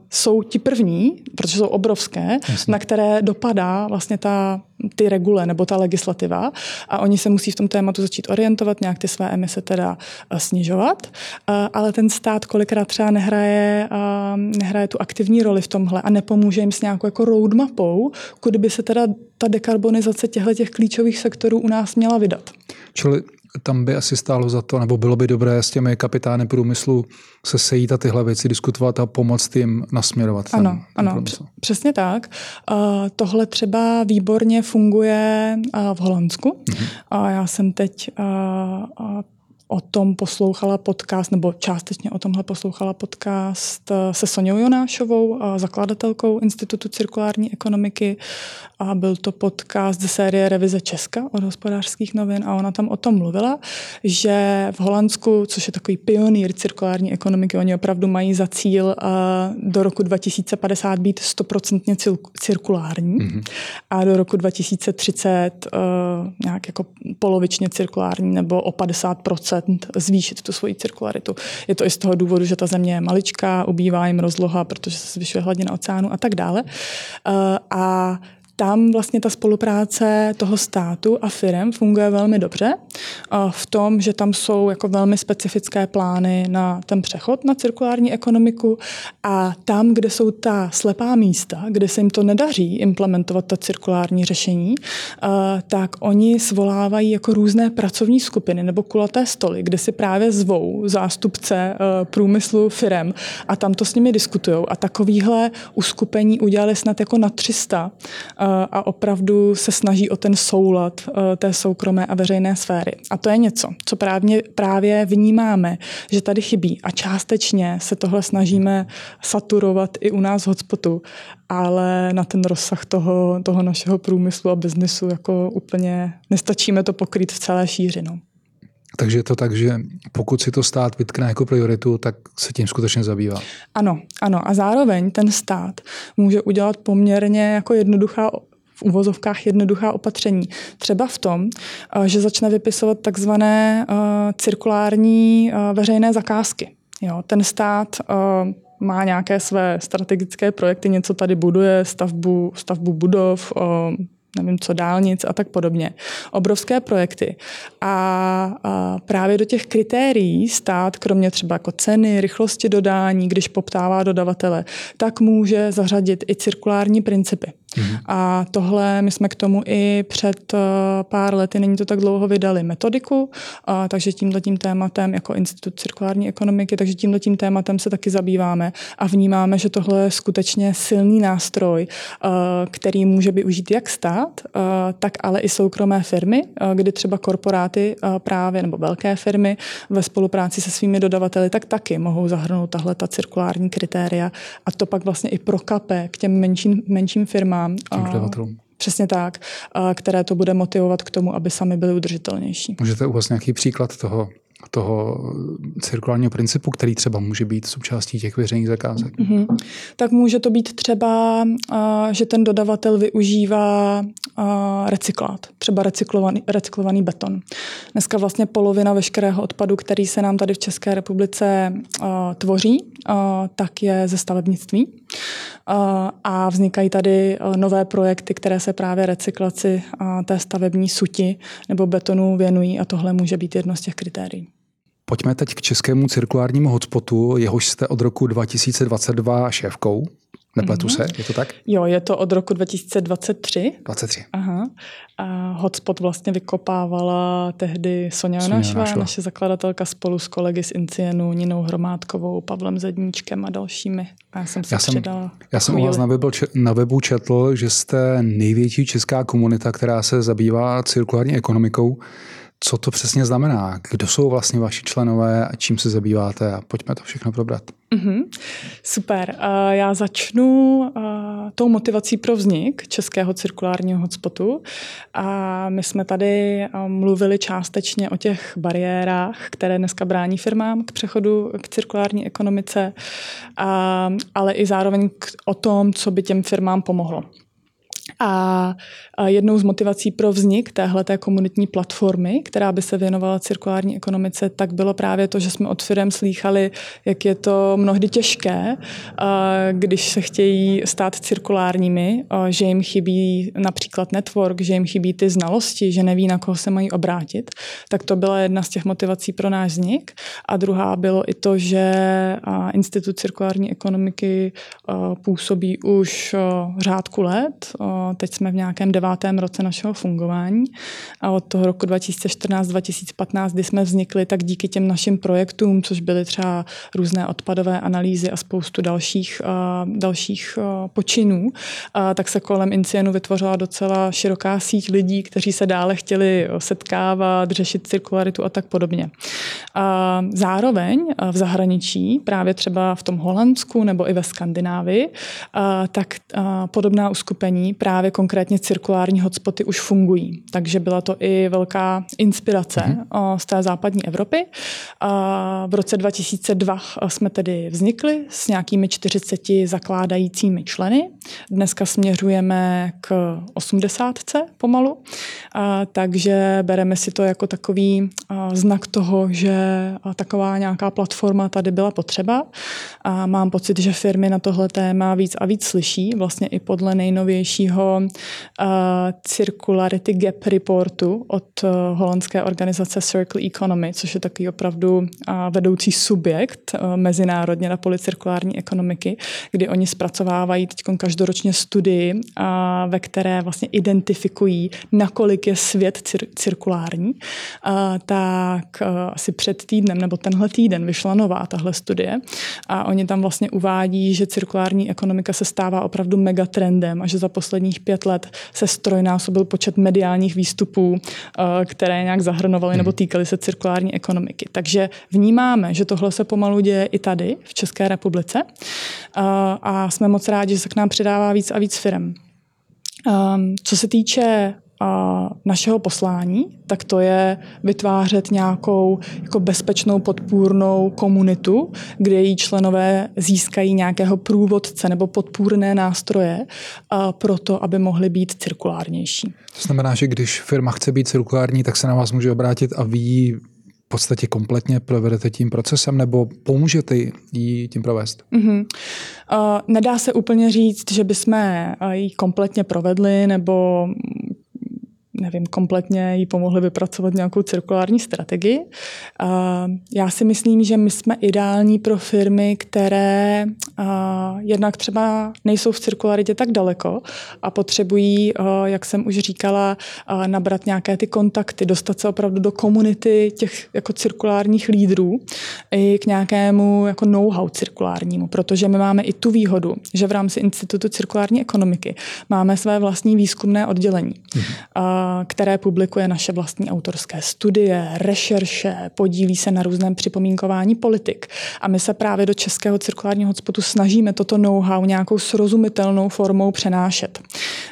jsou ti první, protože jsou obrovské, Jasně. na které dopadá vlastně ta ty regule nebo ta legislativa a oni se musí v tom tématu začít orientovat, nějak ty své emise teda uh, snižovat, uh, ale ten stát kolikrát třeba nehraje, uh, nehraje tu aktivní roli v tomhle a nepomůže jim s nějakou jako roadmapou, kudy by se teda ta dekarbonizace těchto těch klíčových sektorů u nás měla vydat. Čili tam by asi stálo za to, nebo bylo by dobré s těmi kapitány průmyslu se sejít a tyhle věci diskutovat a pomoct jim nasměrovat. Ano, ten, ano, průmysl. přesně tak. Uh, tohle třeba výborně funguje uh, v Holandsku. Uh-huh. Uh, já jsem teď o tom poslouchala podcast, nebo částečně o tomhle poslouchala podcast eh, se Soňou Jonášovou, eh, zakladatelkou Institutu cirkulární ekonomiky. A byl to podcast ze série Revize Česka od hospodářských novin a ona tam o tom mluvila, že v Holandsku, což je takový pionýr cirkulární ekonomiky, oni opravdu mají za cíl eh, do roku 2050 být stoprocentně cirkulární mm-hmm. a do roku 2030 nějak jako polovičně cirkulární nebo o 50 zvýšit tu svoji cirkularitu. Je to i z toho důvodu, že ta země je maličká, ubývá jim rozloha, protože se zvyšuje hladina oceánu a tak dále. Eh, a tam vlastně ta spolupráce toho státu a firm funguje velmi dobře v tom, že tam jsou jako velmi specifické plány na ten přechod na cirkulární ekonomiku a tam, kde jsou ta slepá místa, kde se jim to nedaří implementovat ta cirkulární řešení, tak oni svolávají jako různé pracovní skupiny nebo kulaté stoly, kde si právě zvou zástupce průmyslu firem a tam to s nimi diskutují. A takovýhle uskupení udělali snad jako na 300 a opravdu se snaží o ten soulad té soukromé a veřejné sféry. A to je něco, co právě, právě vnímáme, že tady chybí a částečně se tohle snažíme saturovat i u nás v hotspotu, ale na ten rozsah toho, toho našeho průmyslu a biznesu jako úplně nestačíme to pokrýt v celé šíři. No. Takže je to tak, že pokud si to stát vytkne jako prioritu, tak se tím skutečně zabývá. Ano, ano. A zároveň ten stát může udělat poměrně jako jednoduchá v uvozovkách jednoduchá opatření. Třeba v tom, eh, že začne vypisovat takzvané uh, cirkulární uh, veřejné zakázky. Jo, ten stát má nějaké své strategické projekty, něco tady buduje, stavbu, stavbu budov, nevím co, dálnic a tak podobně. Obrovské projekty. A, a právě do těch kritérií stát, kromě třeba jako ceny, rychlosti dodání, když poptává dodavatele, tak může zařadit i cirkulární principy. Mm-hmm. A tohle my jsme k tomu i před uh, pár lety, není to tak dlouho, vydali metodiku, uh, takže tímhle tím tématem jako Institut cirkulární ekonomiky, takže tímhle tím tématem se taky zabýváme a vnímáme, že tohle je skutečně silný nástroj, uh, který může využít jak stát, tak ale i soukromé firmy, kdy třeba korporáty právě nebo velké firmy ve spolupráci se svými dodavateli, tak taky mohou zahrnout tahle ta cirkulární kritéria a to pak vlastně i prokape k těm menším, menším firmám firmám. Přesně tak, které to bude motivovat k tomu, aby sami byli udržitelnější. Můžete uvést nějaký příklad toho, toho cirkulárního principu, který třeba může být součástí těch veřejných zakázek? Mm-hmm. Tak může to být třeba, že ten dodavatel využívá recyklát, třeba recyklovaný, recyklovaný beton. Dneska vlastně polovina veškerého odpadu, který se nám tady v České republice tvoří, tak je ze stavebnictví. A vznikají tady nové projekty, které se právě recyklaci té stavební suti nebo betonu věnují a tohle může být jedno z těch kritérií. Pojďme teď k českému cirkulárnímu hotspotu, jehož jste od roku 2022 šéfkou. Nepletu mm-hmm. se, je to tak? Jo, je to od roku 2023. 23. Aha. A hotspot vlastně vykopávala tehdy Sonja Jonášová, naše zakladatelka spolu s kolegy z Incienu, Ninou Hromádkovou, Pavlem Zedníčkem a dalšími. A já jsem se já jsem, já jsem u vás na webu, na webu četl, že jste největší česká komunita, která se zabývá cirkulární ekonomikou. Co to přesně znamená? Kdo jsou vlastně vaši členové a čím se zabýváte? A pojďme to všechno probrat. Mm-hmm. Super. Já začnu tou motivací pro vznik Českého cirkulárního hotspotu. A my jsme tady mluvili částečně o těch bariérách, které dneska brání firmám k přechodu k cirkulární ekonomice, ale i zároveň o tom, co by těm firmám pomohlo. A jednou z motivací pro vznik téhle komunitní platformy, která by se věnovala cirkulární ekonomice, tak bylo právě to, že jsme od firm slýchali, jak je to mnohdy těžké, když se chtějí stát cirkulárními, že jim chybí například network, že jim chybí ty znalosti, že neví, na koho se mají obrátit. Tak to byla jedna z těch motivací pro náš vznik. A druhá bylo i to, že Institut cirkulární ekonomiky působí už řádku let Teď jsme v nějakém devátém roce našeho fungování a od toho roku 2014-2015, kdy jsme vznikli, tak díky těm našim projektům, což byly třeba různé odpadové analýzy a spoustu dalších, dalších počinů, tak se kolem Incienu vytvořila docela široká síť lidí, kteří se dále chtěli setkávat, řešit cirkularitu a tak podobně. Zároveň v zahraničí, právě třeba v tom Holandsku nebo i ve Skandinávii, tak podobná uskupení právě konkrétně cirkulární hotspoty už fungují. Takže byla to i velká inspirace mm-hmm. z té západní Evropy. V roce 2002 jsme tedy vznikli s nějakými 40 zakládajícími členy. Dneska směřujeme k 80 pomalu, takže bereme si to jako takový znak toho, že taková nějaká platforma tady byla potřeba. A mám pocit, že firmy na tohle téma víc a víc slyší, vlastně i podle nejnovějšího takzvaného uh, Circularity Gap Reportu od uh, holandské organizace Circle Economy, což je takový opravdu uh, vedoucí subjekt uh, mezinárodně na poli cirkulární ekonomiky, kdy oni zpracovávají teď každoročně studii, uh, ve které vlastně identifikují, nakolik je svět cir- cirkulární. Uh, tak uh, asi před týdnem nebo tenhle týden vyšla nová tahle studie a oni tam vlastně uvádí, že cirkulární ekonomika se stává opravdu megatrendem a že za poslední posledních pět let se strojnásobil počet mediálních výstupů, které nějak zahrnovaly hmm. nebo týkaly se cirkulární ekonomiky. Takže vnímáme, že tohle se pomalu děje i tady, v České republice a jsme moc rádi, že se k nám přidává víc a víc firm. Co se týče našeho poslání, tak to je vytvářet nějakou jako bezpečnou podpůrnou komunitu, kde její členové získají nějakého průvodce nebo podpůrné nástroje pro to, aby mohly být cirkulárnější. To znamená, že když firma chce být cirkulární, tak se na vás může obrátit a vy v podstatě kompletně provedete tím procesem nebo pomůžete jí tím provést? Mm-hmm. Uh, nedá se úplně říct, že bychom ji kompletně provedli nebo nevím, kompletně jí pomohli vypracovat nějakou cirkulární strategii. Já si myslím, že my jsme ideální pro firmy, které jednak třeba nejsou v cirkularitě tak daleko a potřebují, jak jsem už říkala, nabrat nějaké ty kontakty, dostat se opravdu do komunity těch jako cirkulárních lídrů i k nějakému jako know-how cirkulárnímu, protože my máme i tu výhodu, že v rámci Institutu cirkulární ekonomiky máme své vlastní výzkumné oddělení. Mhm které publikuje naše vlastní autorské studie, rešerše, podílí se na různém připomínkování politik. A my se právě do Českého cirkulárního hotspotu snažíme toto know-how nějakou srozumitelnou formou přenášet.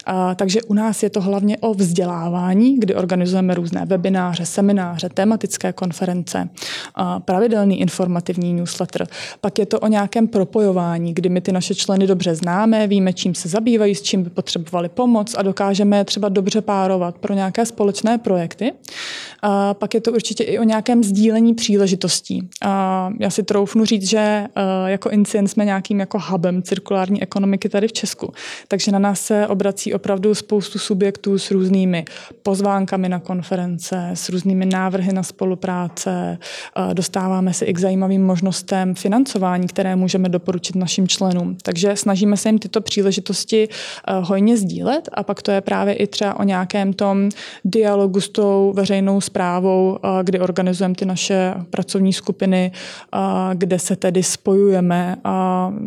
A, takže u nás je to hlavně o vzdělávání, kdy organizujeme různé webináře, semináře, tematické konference, a pravidelný informativní newsletter. Pak je to o nějakém propojování, kdy my ty naše členy dobře známe, víme, čím se zabývají, s čím by potřebovali pomoc a dokážeme je třeba dobře párovat pro nějaké společné projekty. A pak je to určitě i o nějakém sdílení příležitostí. A já si troufnu říct, že e, jako Incien jsme nějakým jako hubem cirkulární ekonomiky tady v Česku. Takže na nás se obrací opravdu spoustu subjektů s různými pozvánkami na konference, s různými návrhy na spolupráce. Dostáváme se i k zajímavým možnostem financování, které můžeme doporučit našim členům. Takže snažíme se jim tyto příležitosti e, hojně sdílet a pak to je právě i třeba o nějakém tom dialogu s tou veřejnou zprávou, kdy organizujeme ty naše pracovní skupiny, kde se tedy spojujeme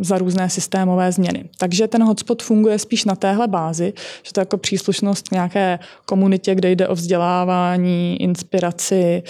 za různé systémové změny. Takže ten hotspot funguje spíš na téhle bázi, že to je jako příslušnost k nějaké komunitě, kde jde o vzdělávání, inspiraci,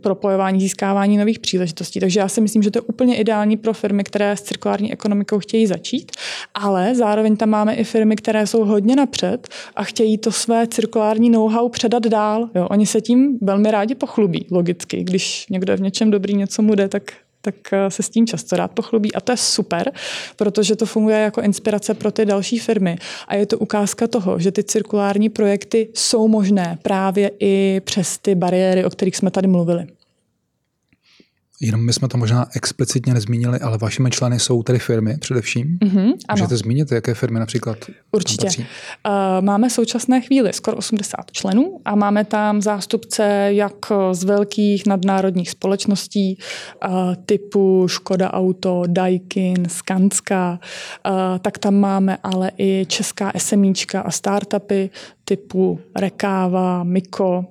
propojování, získávání nových příležitostí. Takže já si myslím, že to je úplně ideální pro firmy, které s cirkulární ekonomikou chtějí začít, ale zároveň tam máme i firmy, které jsou hodně napřed a chtějí to své cirkulární know-how předat dál. Jo, oni se tím velmi rádi pochlubí, logicky. Když někdo je v něčem dobrý, něco mu jde, tak tak eh, se s tím často rád pochlubí. A to je super, protože to funguje jako inspirace pro ty další firmy. A je to ukázka toho, že ty cirkulární projekty jsou možné právě i přes ty bariéry, o kterých jsme tady mluvili. Jenom my jsme to možná explicitně nezmínili, ale vašimi členy jsou tedy firmy především. Mm-hmm, Můžete zmínit, jaké firmy například? Určitě. Uh, máme v současné chvíli skoro 80 členů a máme tam zástupce jak z velkých nadnárodních společností uh, typu Škoda Auto, Daikin, Skanska, uh, tak tam máme ale i česká SMíčka a startupy typu Rekáva, Miko,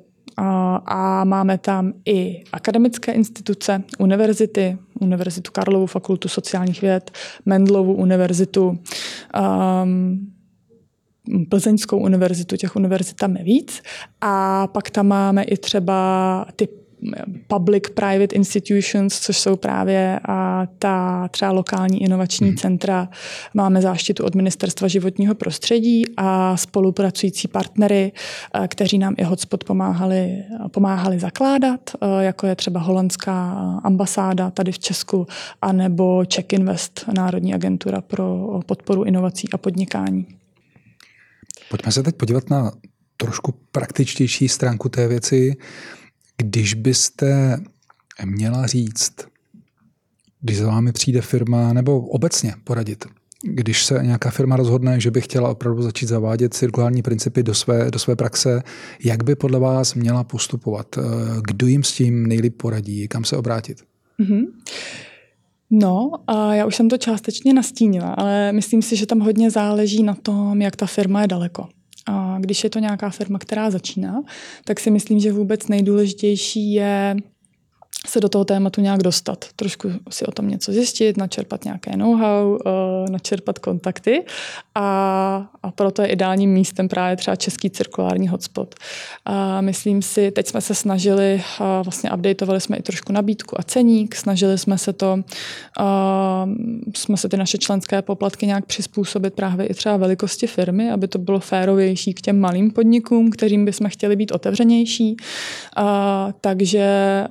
a máme tam i akademické instituce, univerzity, Univerzitu Karlovu, Fakultu sociálních věd, Mendlovu univerzitu, um, Plzeňskou univerzitu, těch univerzit tam je víc. A pak tam máme i třeba ty public-private institutions, což jsou právě a ta třeba lokální inovační hmm. centra. Máme záštitu od Ministerstva životního prostředí a spolupracující partnery, kteří nám i hotspot pomáhali, pomáhali zakládat, jako je třeba holandská ambasáda tady v Česku, anebo Czech Invest, Národní agentura pro podporu inovací a podnikání. Pojďme se teď podívat na trošku praktičtější stránku té věci. Když byste měla říct, když za vámi přijde firma, nebo obecně poradit, když se nějaká firma rozhodne, že by chtěla opravdu začít zavádět cirkulární principy do své, do své praxe, jak by podle vás měla postupovat? Kdo jim s tím nejlíp poradí? Kam se obrátit? Mm-hmm. No, a já už jsem to částečně nastínila, ale myslím si, že tam hodně záleží na tom, jak ta firma je daleko. A když je to nějaká firma, která začíná, tak si myslím, že vůbec nejdůležitější je se do toho tématu nějak dostat, trošku si o tom něco zjistit, načerpat nějaké know-how, eh, načerpat kontakty a, a proto je ideálním místem právě třeba český cirkulární hotspot. A myslím si, teď jsme se snažili, vlastně updateovali jsme i trošku nabídku a ceník, snažili jsme se to, jsme se ty naše členské poplatky nějak přizpůsobit právě i třeba velikosti firmy, aby to bylo férovější k těm malým podnikům, kterým bychom chtěli být otevřenější. A, takže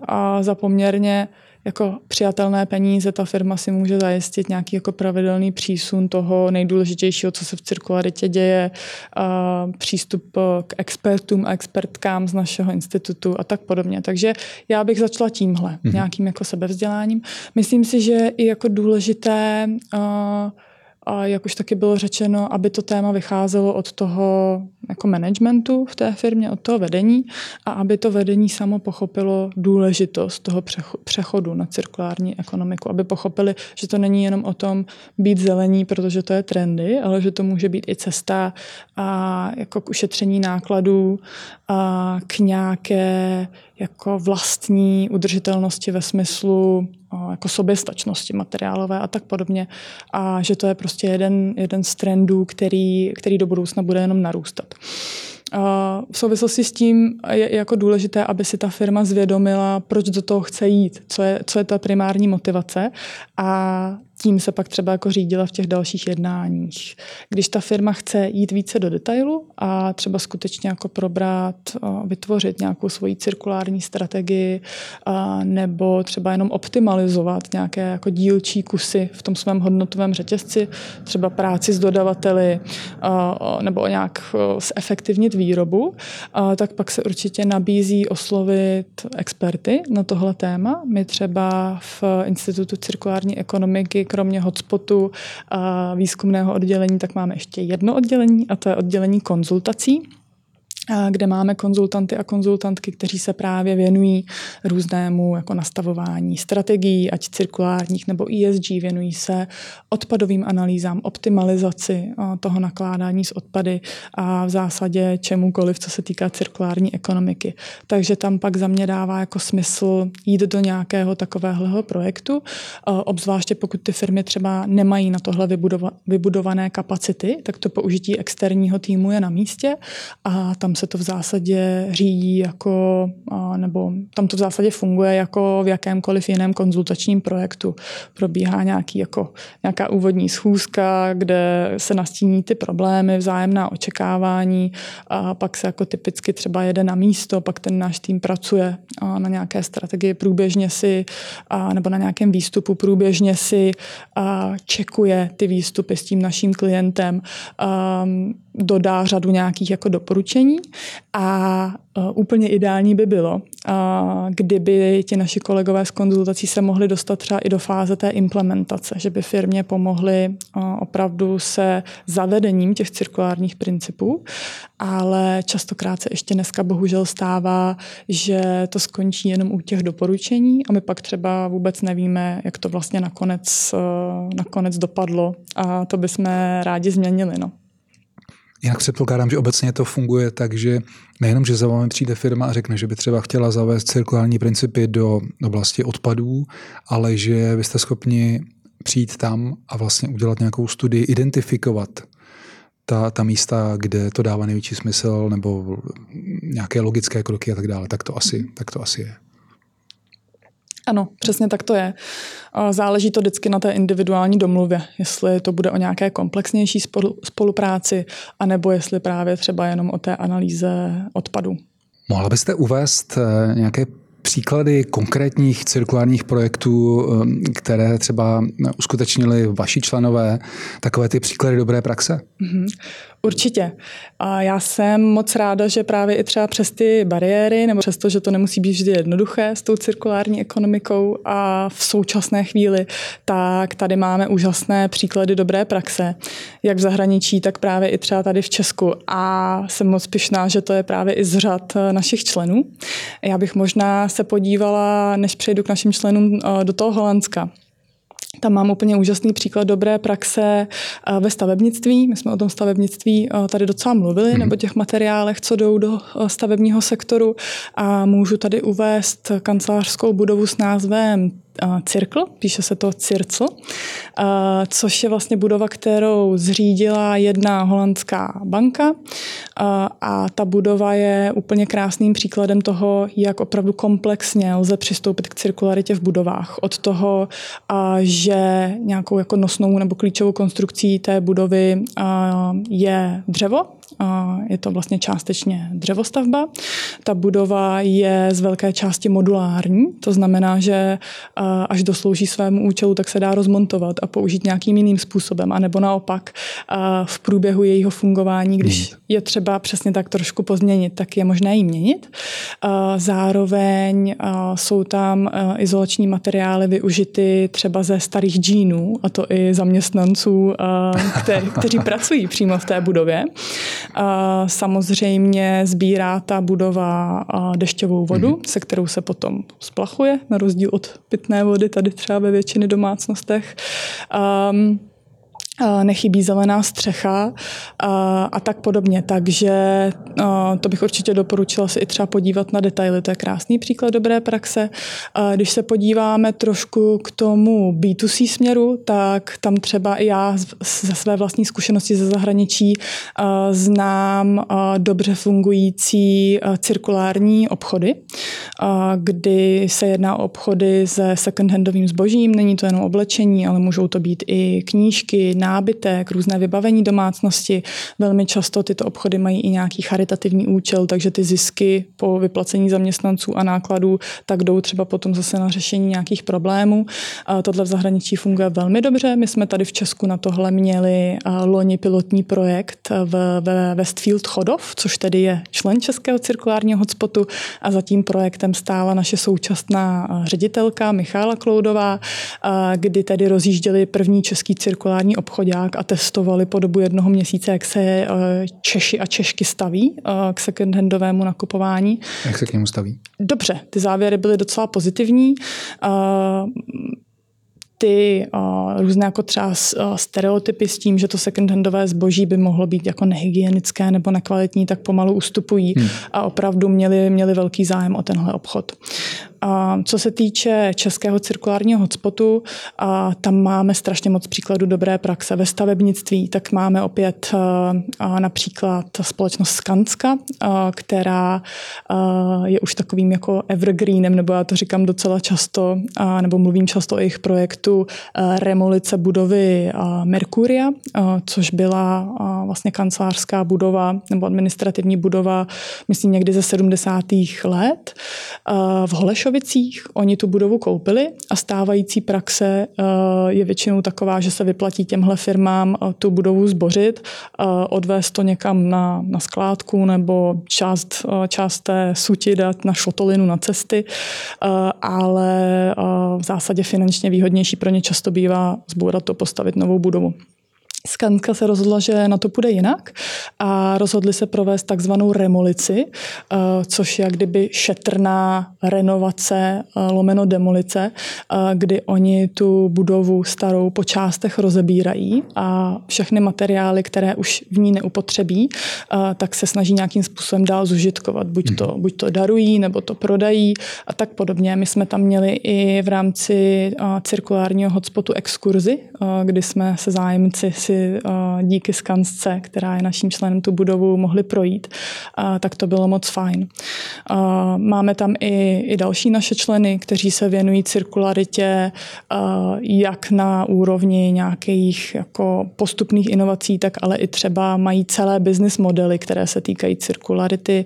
a za poměrně jako přijatelné peníze ta firma si může zajistit nějaký jako pravidelný přísun toho nejdůležitějšího, co se v cirkularitě děje, a přístup k expertům a expertkám z našeho institutu a tak podobně. Takže já bych začala tímhle, mm-hmm. nějakým jako sebevzděláním. Myslím si, že i jako důležité uh, a jak už taky bylo řečeno, aby to téma vycházelo od toho jako managementu v té firmě, od toho vedení a aby to vedení samo pochopilo důležitost toho přechodu na cirkulární ekonomiku, aby pochopili, že to není jenom o tom být zelení, protože to je trendy, ale že to může být i cesta a jako k ušetření nákladů a k nějaké jako vlastní udržitelnosti ve smyslu jako soběstačnosti materiálové a tak podobně. A že to je prostě jeden, jeden z trendů, který, který do budoucna bude jenom narůstat. V souvislosti s tím je jako důležité, aby si ta firma zvědomila, proč do toho chce jít, co je, co je ta primární motivace a tím se pak třeba jako řídila v těch dalších jednáních. Když ta firma chce jít více do detailu a třeba skutečně jako probrat, vytvořit nějakou svoji cirkulární strategii nebo třeba jenom optimalizovat nějaké jako dílčí kusy v tom svém hodnotovém řetězci, třeba práci s dodavateli nebo nějak zefektivnit výrobu, tak pak se určitě nabízí oslovit experty na tohle téma. My třeba v Institutu cirkulární ekonomiky kromě hotspotu a výzkumného oddělení, tak máme ještě jedno oddělení a to je oddělení konzultací kde máme konzultanty a konzultantky, kteří se právě věnují různému jako nastavování strategií, ať cirkulárních nebo ESG, věnují se odpadovým analýzám, optimalizaci toho nakládání s odpady a v zásadě čemukoliv, co se týká cirkulární ekonomiky. Takže tam pak za mě dává jako smysl jít do nějakého takového projektu, obzvláště pokud ty firmy třeba nemají na tohle vybudované kapacity, tak to použití externího týmu je na místě a tam se to v zásadě řídí jako, nebo tam to v zásadě funguje jako v jakémkoliv jiném konzultačním projektu. Probíhá nějaký, jako, nějaká úvodní schůzka, kde se nastíní ty problémy, vzájemná očekávání a pak se jako typicky třeba jede na místo, pak ten náš tým pracuje na nějaké strategii průběžně si, nebo na nějakém výstupu průběžně si čekuje ty výstupy s tím naším klientem dodá řadu nějakých jako doporučení a uh, úplně ideální by bylo, uh, kdyby ti naši kolegové z konzultací se mohli dostat třeba i do fáze té implementace, že by firmě pomohli uh, opravdu se zavedením těch cirkulárních principů, ale častokrát se ještě dneska bohužel stává, že to skončí jenom u těch doporučení a my pak třeba vůbec nevíme, jak to vlastně nakonec, nakonec dopadlo a to bychom rádi změnili. No. Jinak předpokládám, že obecně to funguje tak, že nejenom, že za vámi přijde firma a řekne, že by třeba chtěla zavést cirkulární principy do oblasti odpadů, ale že byste schopni přijít tam a vlastně udělat nějakou studii, identifikovat ta, ta místa, kde to dává největší smysl, nebo nějaké logické kroky a tak dále. Tak to asi, tak to asi je. Ano, přesně tak to je. Záleží to vždycky na té individuální domluvě, jestli to bude o nějaké komplexnější spolupráci, anebo jestli právě třeba jenom o té analýze odpadu. Mohla byste uvést eh, nějaké příklady konkrétních cirkulárních projektů, eh, které třeba uskutečnili vaši členové, takové ty příklady dobré praxe? Mm-hmm. Určitě. A já jsem moc ráda, že právě i třeba přes ty bariéry, nebo přes to, že to nemusí být vždy jednoduché s tou cirkulární ekonomikou a v současné chvíli, tak tady máme úžasné příklady dobré praxe, jak v zahraničí, tak právě i třeba tady v Česku. A jsem moc pyšná, že to je právě i z řad našich členů. Já bych možná se podívala, než přejdu k našim členům, do toho Holandska. Tam mám úplně úžasný příklad dobré praxe ve stavebnictví. My jsme o tom stavebnictví tady docela mluvili, nebo těch materiálech, co jdou do stavebního sektoru. A můžu tady uvést kancelářskou budovu s názvem Cirkl, píše se to Circl, což je vlastně budova, kterou zřídila jedna holandská banka a ta budova je úplně krásným příkladem toho, jak opravdu komplexně lze přistoupit k cirkularitě v budovách. Od toho, že nějakou jako nosnou nebo klíčovou konstrukcí té budovy je dřevo, je to vlastně částečně dřevostavba. Ta budova je z velké části modulární, to znamená, že až doslouží svému účelu, tak se dá rozmontovat a použít nějakým jiným způsobem, anebo naopak v průběhu jejího fungování, když hmm. je třeba přesně tak trošku pozměnit, tak je možné ji měnit. Zároveň jsou tam izolační materiály využity třeba ze starých džínů, a to i zaměstnanců, kteří pracují přímo v té budově. Samozřejmě sbírá ta budova dešťovou vodu, mm-hmm. se kterou se potom splachuje, na rozdíl od pitné vody tady třeba ve většině domácnostech. Um, nechybí zelená střecha a, a tak podobně. Takže a, to bych určitě doporučila si i třeba podívat na detaily. To je krásný příklad dobré praxe. A když se podíváme trošku k tomu B2C směru, tak tam třeba i já ze své vlastní zkušenosti ze zahraničí a, znám a, dobře fungující a, cirkulární obchody, a, kdy se jedná o obchody se second-handovým zbožím. Není to jenom oblečení, ale můžou to být i knížky, nábytek, různé vybavení domácnosti. Velmi často tyto obchody mají i nějaký charitativní účel, takže ty zisky po vyplacení zaměstnanců a nákladů tak jdou třeba potom zase na řešení nějakých problémů. Tohle v zahraničí funguje velmi dobře. My jsme tady v Česku na tohle měli loni pilotní projekt v, Westfield Chodov, což tedy je člen Českého cirkulárního hotspotu a za tím projektem stála naše současná ředitelka Michála Kloudová, kdy tedy rozjížděli první český cirkulární obchod obchodák a testovali po dobu jednoho měsíce, jak se eh, Češi a Češky staví eh, k second-handovému nakupování. Jak se k němu staví? Dobře, ty závěry byly docela pozitivní eh, ty uh, různé jako třeba stereotypy s tím, že to second-handové zboží by mohlo být jako nehygienické nebo nekvalitní, tak pomalu ustupují hmm. a opravdu měli, měli velký zájem o tenhle obchod. A co se týče českého cirkulárního hotspotu, a tam máme strašně moc příkladů dobré praxe. Ve stavebnictví tak máme opět například společnost Skanska, která je už takovým jako evergreenem, nebo já to říkám docela často, nebo mluvím často o jejich projektu remolice budovy Merkuria, což byla vlastně kancelářská budova nebo administrativní budova, myslím někdy ze 70. let v Holešově Holešovicích oni tu budovu koupili a stávající praxe eh, je většinou taková, že se vyplatí těmhle firmám eh, tu budovu zbořit, eh, odvést to někam na, na skládku nebo část, část té suti dát na šotolinu na cesty, ale v zásadě finančně výhodnější pro ně často bývá zbourat to, postavit novou budovu. Skanska se rozhodla, že na to půjde jinak a rozhodli se provést takzvanou remolici, eh, což je kdyby šetrná renovace eh, lomeno demolice, eh, kdy oni tu budovu starou po částech rozebírají a všechny materiály, které už v ní neupotřebí, tak se snaží nějakým způsobem dál zužitkovat. Buď to, buď to darují, nebo to prodají a tak podobně. My jsme tam měli i v rámci cirkulárního hotspotu exkurzy, kdy jsme se zájemci si si díky Skansce, která je naším členem, tu budovu mohli projít, tak to bylo moc fajn. Máme tam i, i další naše členy, kteří se věnují cirkularitě jak na úrovni nějakých jako postupných inovací, tak ale i třeba mají celé business modely, které se týkají cirkularity.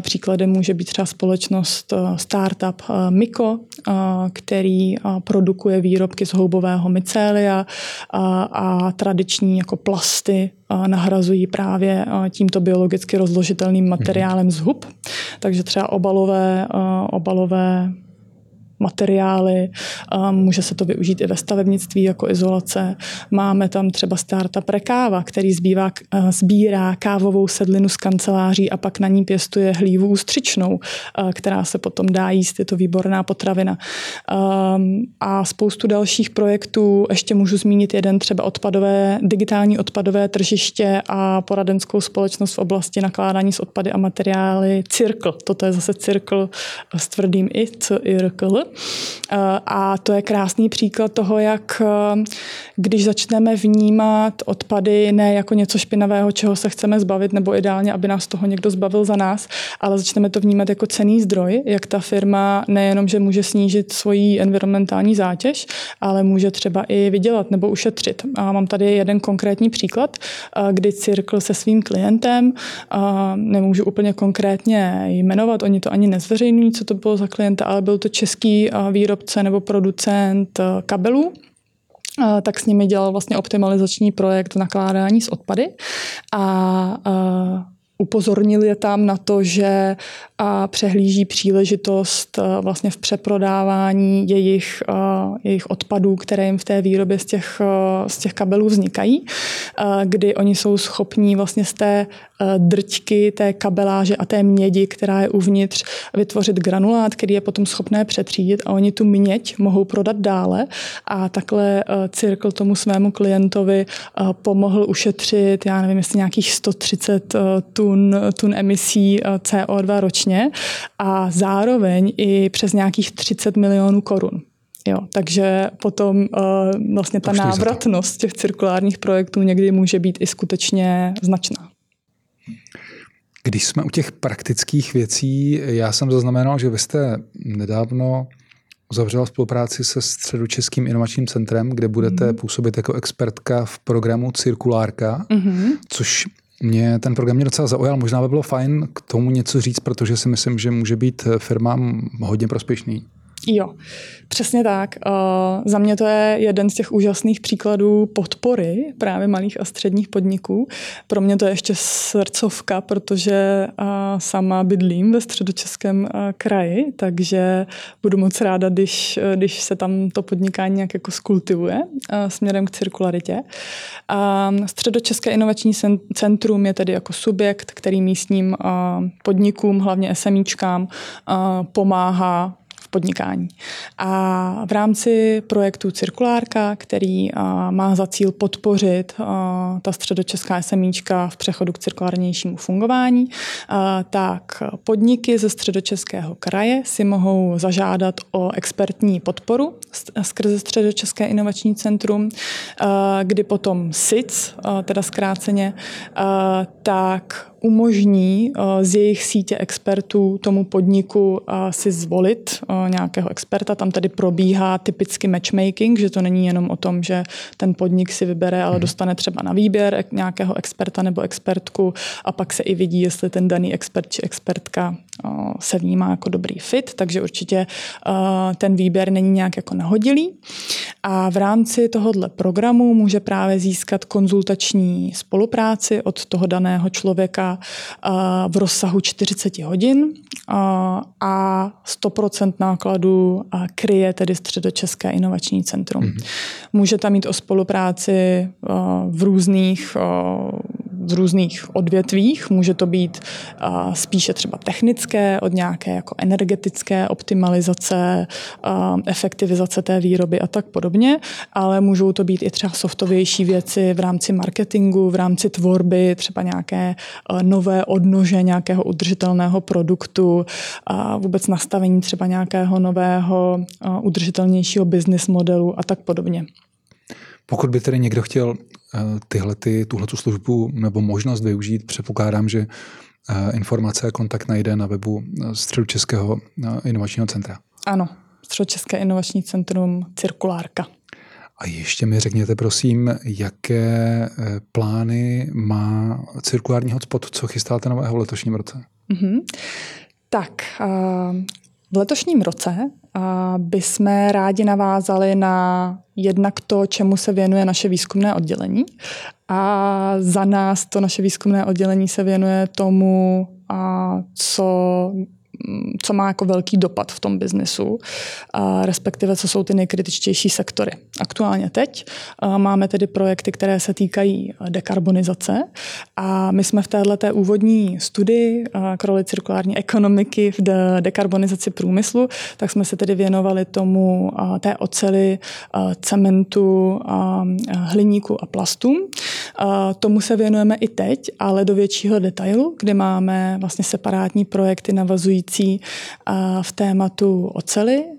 Příkladem může být třeba společnost startup Miko, který produkuje výrobky z houbového mycélia a, a tradiční tradiční jako plasty nahrazují právě tímto biologicky rozložitelným materiálem z hub. Takže třeba obalové, obalové materiály, může se to využít i ve stavebnictví jako izolace. Máme tam třeba startup Rekáva, který zbývá, sbírá kávovou sedlinu z kanceláří a pak na ní pěstuje hlívu ústřičnou, která se potom dá jíst, je to výborná potravina. A spoustu dalších projektů, ještě můžu zmínit jeden třeba odpadové, digitální odpadové tržiště a poradenskou společnost v oblasti nakládání s odpady a materiály Circle. Toto je zase Circle s tvrdým i, Circle. A to je krásný příklad toho, jak když začneme vnímat odpady ne jako něco špinavého, čeho se chceme zbavit, nebo ideálně, aby nás toho někdo zbavil za nás, ale začneme to vnímat jako cený zdroj, jak ta firma nejenom, že může snížit svoji environmentální zátěž, ale může třeba i vydělat nebo ušetřit. A mám tady jeden konkrétní příklad, kdy Circle se svým klientem, nemůžu úplně konkrétně jmenovat, oni to ani nezveřejňují, co to bylo za klienta, ale byl to český výrobce nebo producent kabelů, tak s nimi dělal vlastně optimalizační projekt nakládání s odpady. A upozornil je tam na to, že a přehlíží příležitost vlastně v přeprodávání jejich, jejich odpadů, které jim v té výrobě z těch, z těch kabelů vznikají, kdy oni jsou schopní vlastně z té drťky, té kabeláže a té mědi, která je uvnitř, vytvořit granulát, který je potom schopné přetřídit a oni tu měď mohou prodat dále. A takhle Circle tomu svému klientovi pomohl ušetřit, já nevím, jestli nějakých 130 tun, tun emisí CO2 ročně ročně a zároveň i přes nějakých 30 milionů korun. Jo, takže potom uh, vlastně ta návratnost těch cirkulárních projektů někdy může být i skutečně značná. Když jsme u těch praktických věcí, já jsem zaznamenal, že vy jste nedávno uzavřela spolupráci se Středočeským inovačním centrem, kde budete mm. působit jako expertka v programu Cirkulárka, mm-hmm. což mě ten program mě docela zaujal. Možná by bylo fajn k tomu něco říct, protože si myslím, že může být firmám hodně prospěšný. Jo, přesně tak. Uh, za mě to je jeden z těch úžasných příkladů podpory právě malých a středních podniků. Pro mě to je ještě srdcovka, protože uh, sama bydlím ve středočeském uh, kraji, takže budu moc ráda, když, když se tam to podnikání nějak jako skultivuje směrem k cirkularitě. Středočeské inovační centrum je tedy jako subjekt, který místním podnikům, hlavně SMIčkám, pomáhá podnikání. A v rámci projektu Cirkulárka, který má za cíl podpořit ta středočeská SMíčka v přechodu k cirkulárnějšímu fungování, tak podniky ze středočeského kraje si mohou zažádat o expertní podporu skrze Středočeské inovační centrum, kdy potom SIC, teda zkráceně, tak umožní eh, z jejich sítě expertů tomu podniku eh, si zvolit eh, nějakého experta. Tam tedy probíhá typicky matchmaking, že to není jenom o tom, že ten podnik si vybere, ale mhm. dostane třeba na výběr nějakého experta nebo expertku a pak se i vidí, jestli ten daný expert či expertka se vnímá jako dobrý fit, takže určitě ten výběr není nějak jako nahodilý. A v rámci tohohle programu může právě získat konzultační spolupráci od toho daného člověka v rozsahu 40 hodin a 100% nákladů kryje tedy Středočeské inovační centrum. Mm-hmm. Může tam mít o spolupráci v různých v různých odvětvích. Může to být uh, spíše třeba technické, od nějaké jako energetické optimalizace, uh, efektivizace té výroby a tak podobně, ale můžou to být i třeba softovější věci v rámci marketingu, v rámci tvorby, třeba nějaké uh, nové odnože nějakého udržitelného produktu, a vůbec nastavení třeba nějakého nového udržitelnějšího business modelu a tak podobně. Pokud by tedy někdo chtěl eh, tyhle, ty, tuhletu službu nebo možnost využít, předpokládám, že eh, informace a kontakt najde na webu eh, Středočeského inovačního centra. Ano, Středočeské inovační centrum Cirkulárka. A ještě mi řekněte, prosím, jaké plány má cirkulární hotspot, co chystáte nového v letošním roce? Mm-hmm. Tak, v letošním roce bychom rádi navázali na jednak to, čemu se věnuje naše výzkumné oddělení. A za nás to naše výzkumné oddělení se věnuje tomu, co co má jako velký dopad v tom biznesu, a respektive co jsou ty nejkritičtější sektory. Aktuálně teď máme tedy projekty, které se týkají dekarbonizace a my jsme v této úvodní studii k roli cirkulární ekonomiky v dekarbonizaci průmyslu, tak jsme se tedy věnovali tomu té oceli, cementu, hliníku a plastům. Tomu se věnujeme i teď, ale do většího detailu, kde máme vlastně separátní projekty navazující v tématu ocely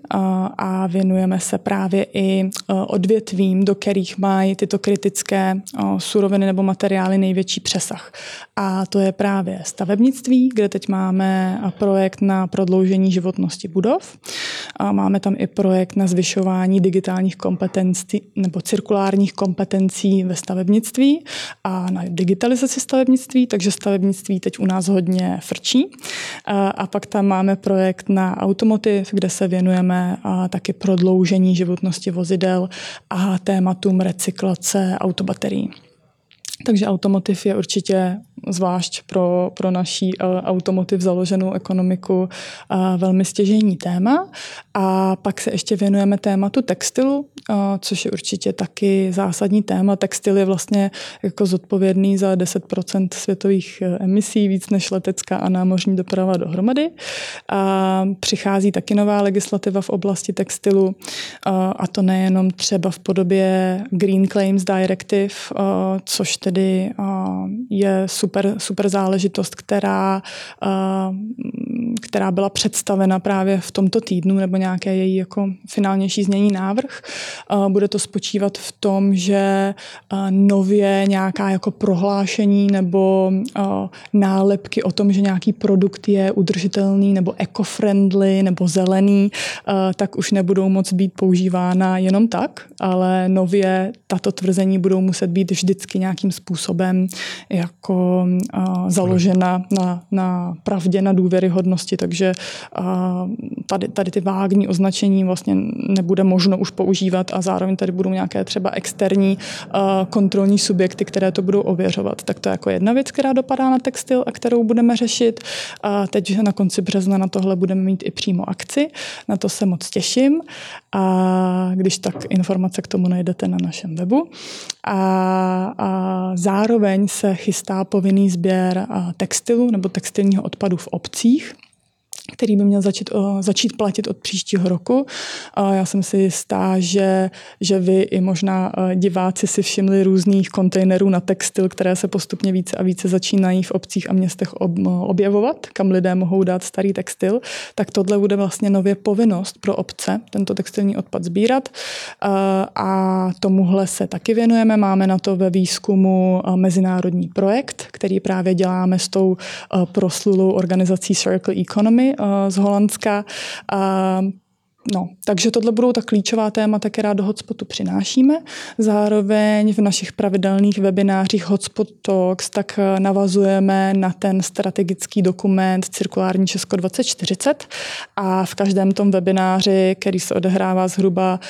a věnujeme se právě i odvětvím, do kterých mají tyto kritické suroviny nebo materiály největší přesah. A to je právě stavebnictví, kde teď máme projekt na prodloužení životnosti budov. A máme tam i projekt na zvyšování digitálních kompetencí nebo cirkulárních kompetencí ve stavebnictví a na digitalizaci stavebnictví, takže stavebnictví teď u nás hodně frčí. A pak tam máme projekt na automotiv, kde se věnujeme taky prodloužení životnosti vozidel a tématům recyklace autobaterií. Takže automotiv je určitě zvlášť pro, pro naší uh, automotiv založenou ekonomiku uh, velmi stěžení téma. A pak se ještě věnujeme tématu textilu, uh, což je určitě taky zásadní téma. Textil je vlastně jako zodpovědný za 10% světových emisí, víc než letecká a námořní doprava dohromady. A přichází taky nová legislativa v oblasti textilu a to nejenom třeba v podobě Green Claims Directive, což tedy je super super, záležitost, která, která byla představena právě v tomto týdnu, nebo nějaké její jako finálnější znění návrh. Bude to spočívat v tom, že nově nějaká jako prohlášení nebo nálepky o tom, že nějaký produkt je udržitelný nebo eco-friendly nebo zelený, tak už nebudou moc být používána jenom tak, ale nově tato tvrzení budou muset být vždycky nějakým způsobem jako založena na, na pravdě, na důvěryhodnosti, takže tady, tady ty vágní označení vlastně nebude možno už používat a zároveň tady budou nějaké třeba externí kontrolní subjekty, které to budou ověřovat. Tak to je jako jedna věc, která dopadá na textil a kterou budeme řešit. A teď na konci března na tohle budeme mít i přímo akci, na to se moc těším a když tak informace k tomu najdete na našem webu. A, a zároveň se chystá povinný sběr textilu nebo textilního odpadu v obcích který by měl začít, začít platit od příštího roku. Já jsem si jistá, že, že vy i možná diváci si všimli různých kontejnerů na textil, které se postupně více a více začínají v obcích a městech objevovat, kam lidé mohou dát starý textil, tak tohle bude vlastně nově povinnost pro obce, tento textilní odpad sbírat. A tomuhle se taky věnujeme. Máme na to ve výzkumu mezinárodní projekt, který právě děláme s tou proslulou organizací Circle Economy, z Holandska. A No, takže tohle budou ta klíčová témata, která do hotspotu přinášíme. Zároveň v našich pravidelných webinářích Hotspot Talks tak eh, navazujeme na ten strategický dokument Cirkulární Česko 2040 a v každém tom webináři, který se odehrává zhruba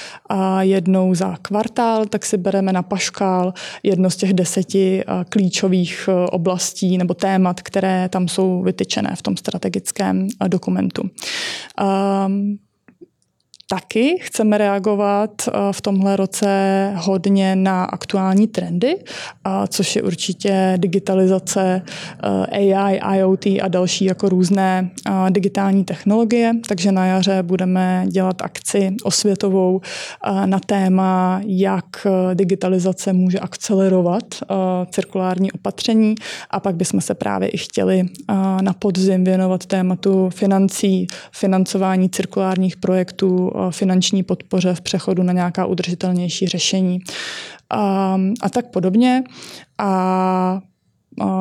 jednou za kvartál, tak si bereme na paškál jedno z těch deseti eh, klíčových eh, oblastí nebo témat, které tam jsou vytyčené v tom strategickém dokumentu. Um, Taky chceme reagovat eh, v tomhle roce hodně na aktuální trendy, což je určitě digitalizace eh, AI, IoT a další jako různé eh, digitální technologie. Takže na jaře budeme dělat akci osvětovou na téma, jak digitalizace může akcelerovat cirkulární opatření a pak bychom se právě i chtěli na podzim věnovat tématu financí, financování cirkulárních projektů finanční podpoře v přechodu na nějaká udržitelnější řešení a, a tak podobně. A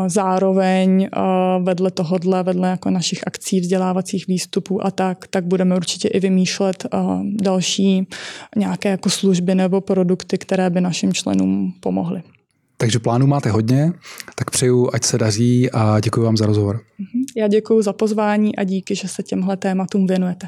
zároveň vedle tohodle, vedle jako našich akcí, vzdělávacích výstupů a tak, tak budeme určitě i vymýšlet další nějaké jako služby nebo produkty, které by našim členům pomohly. Takže plánů máte hodně, tak přeju, ať se daří a děkuji vám za rozhovor. Já děkuji za pozvání a díky, že se těmhle tématům věnujete.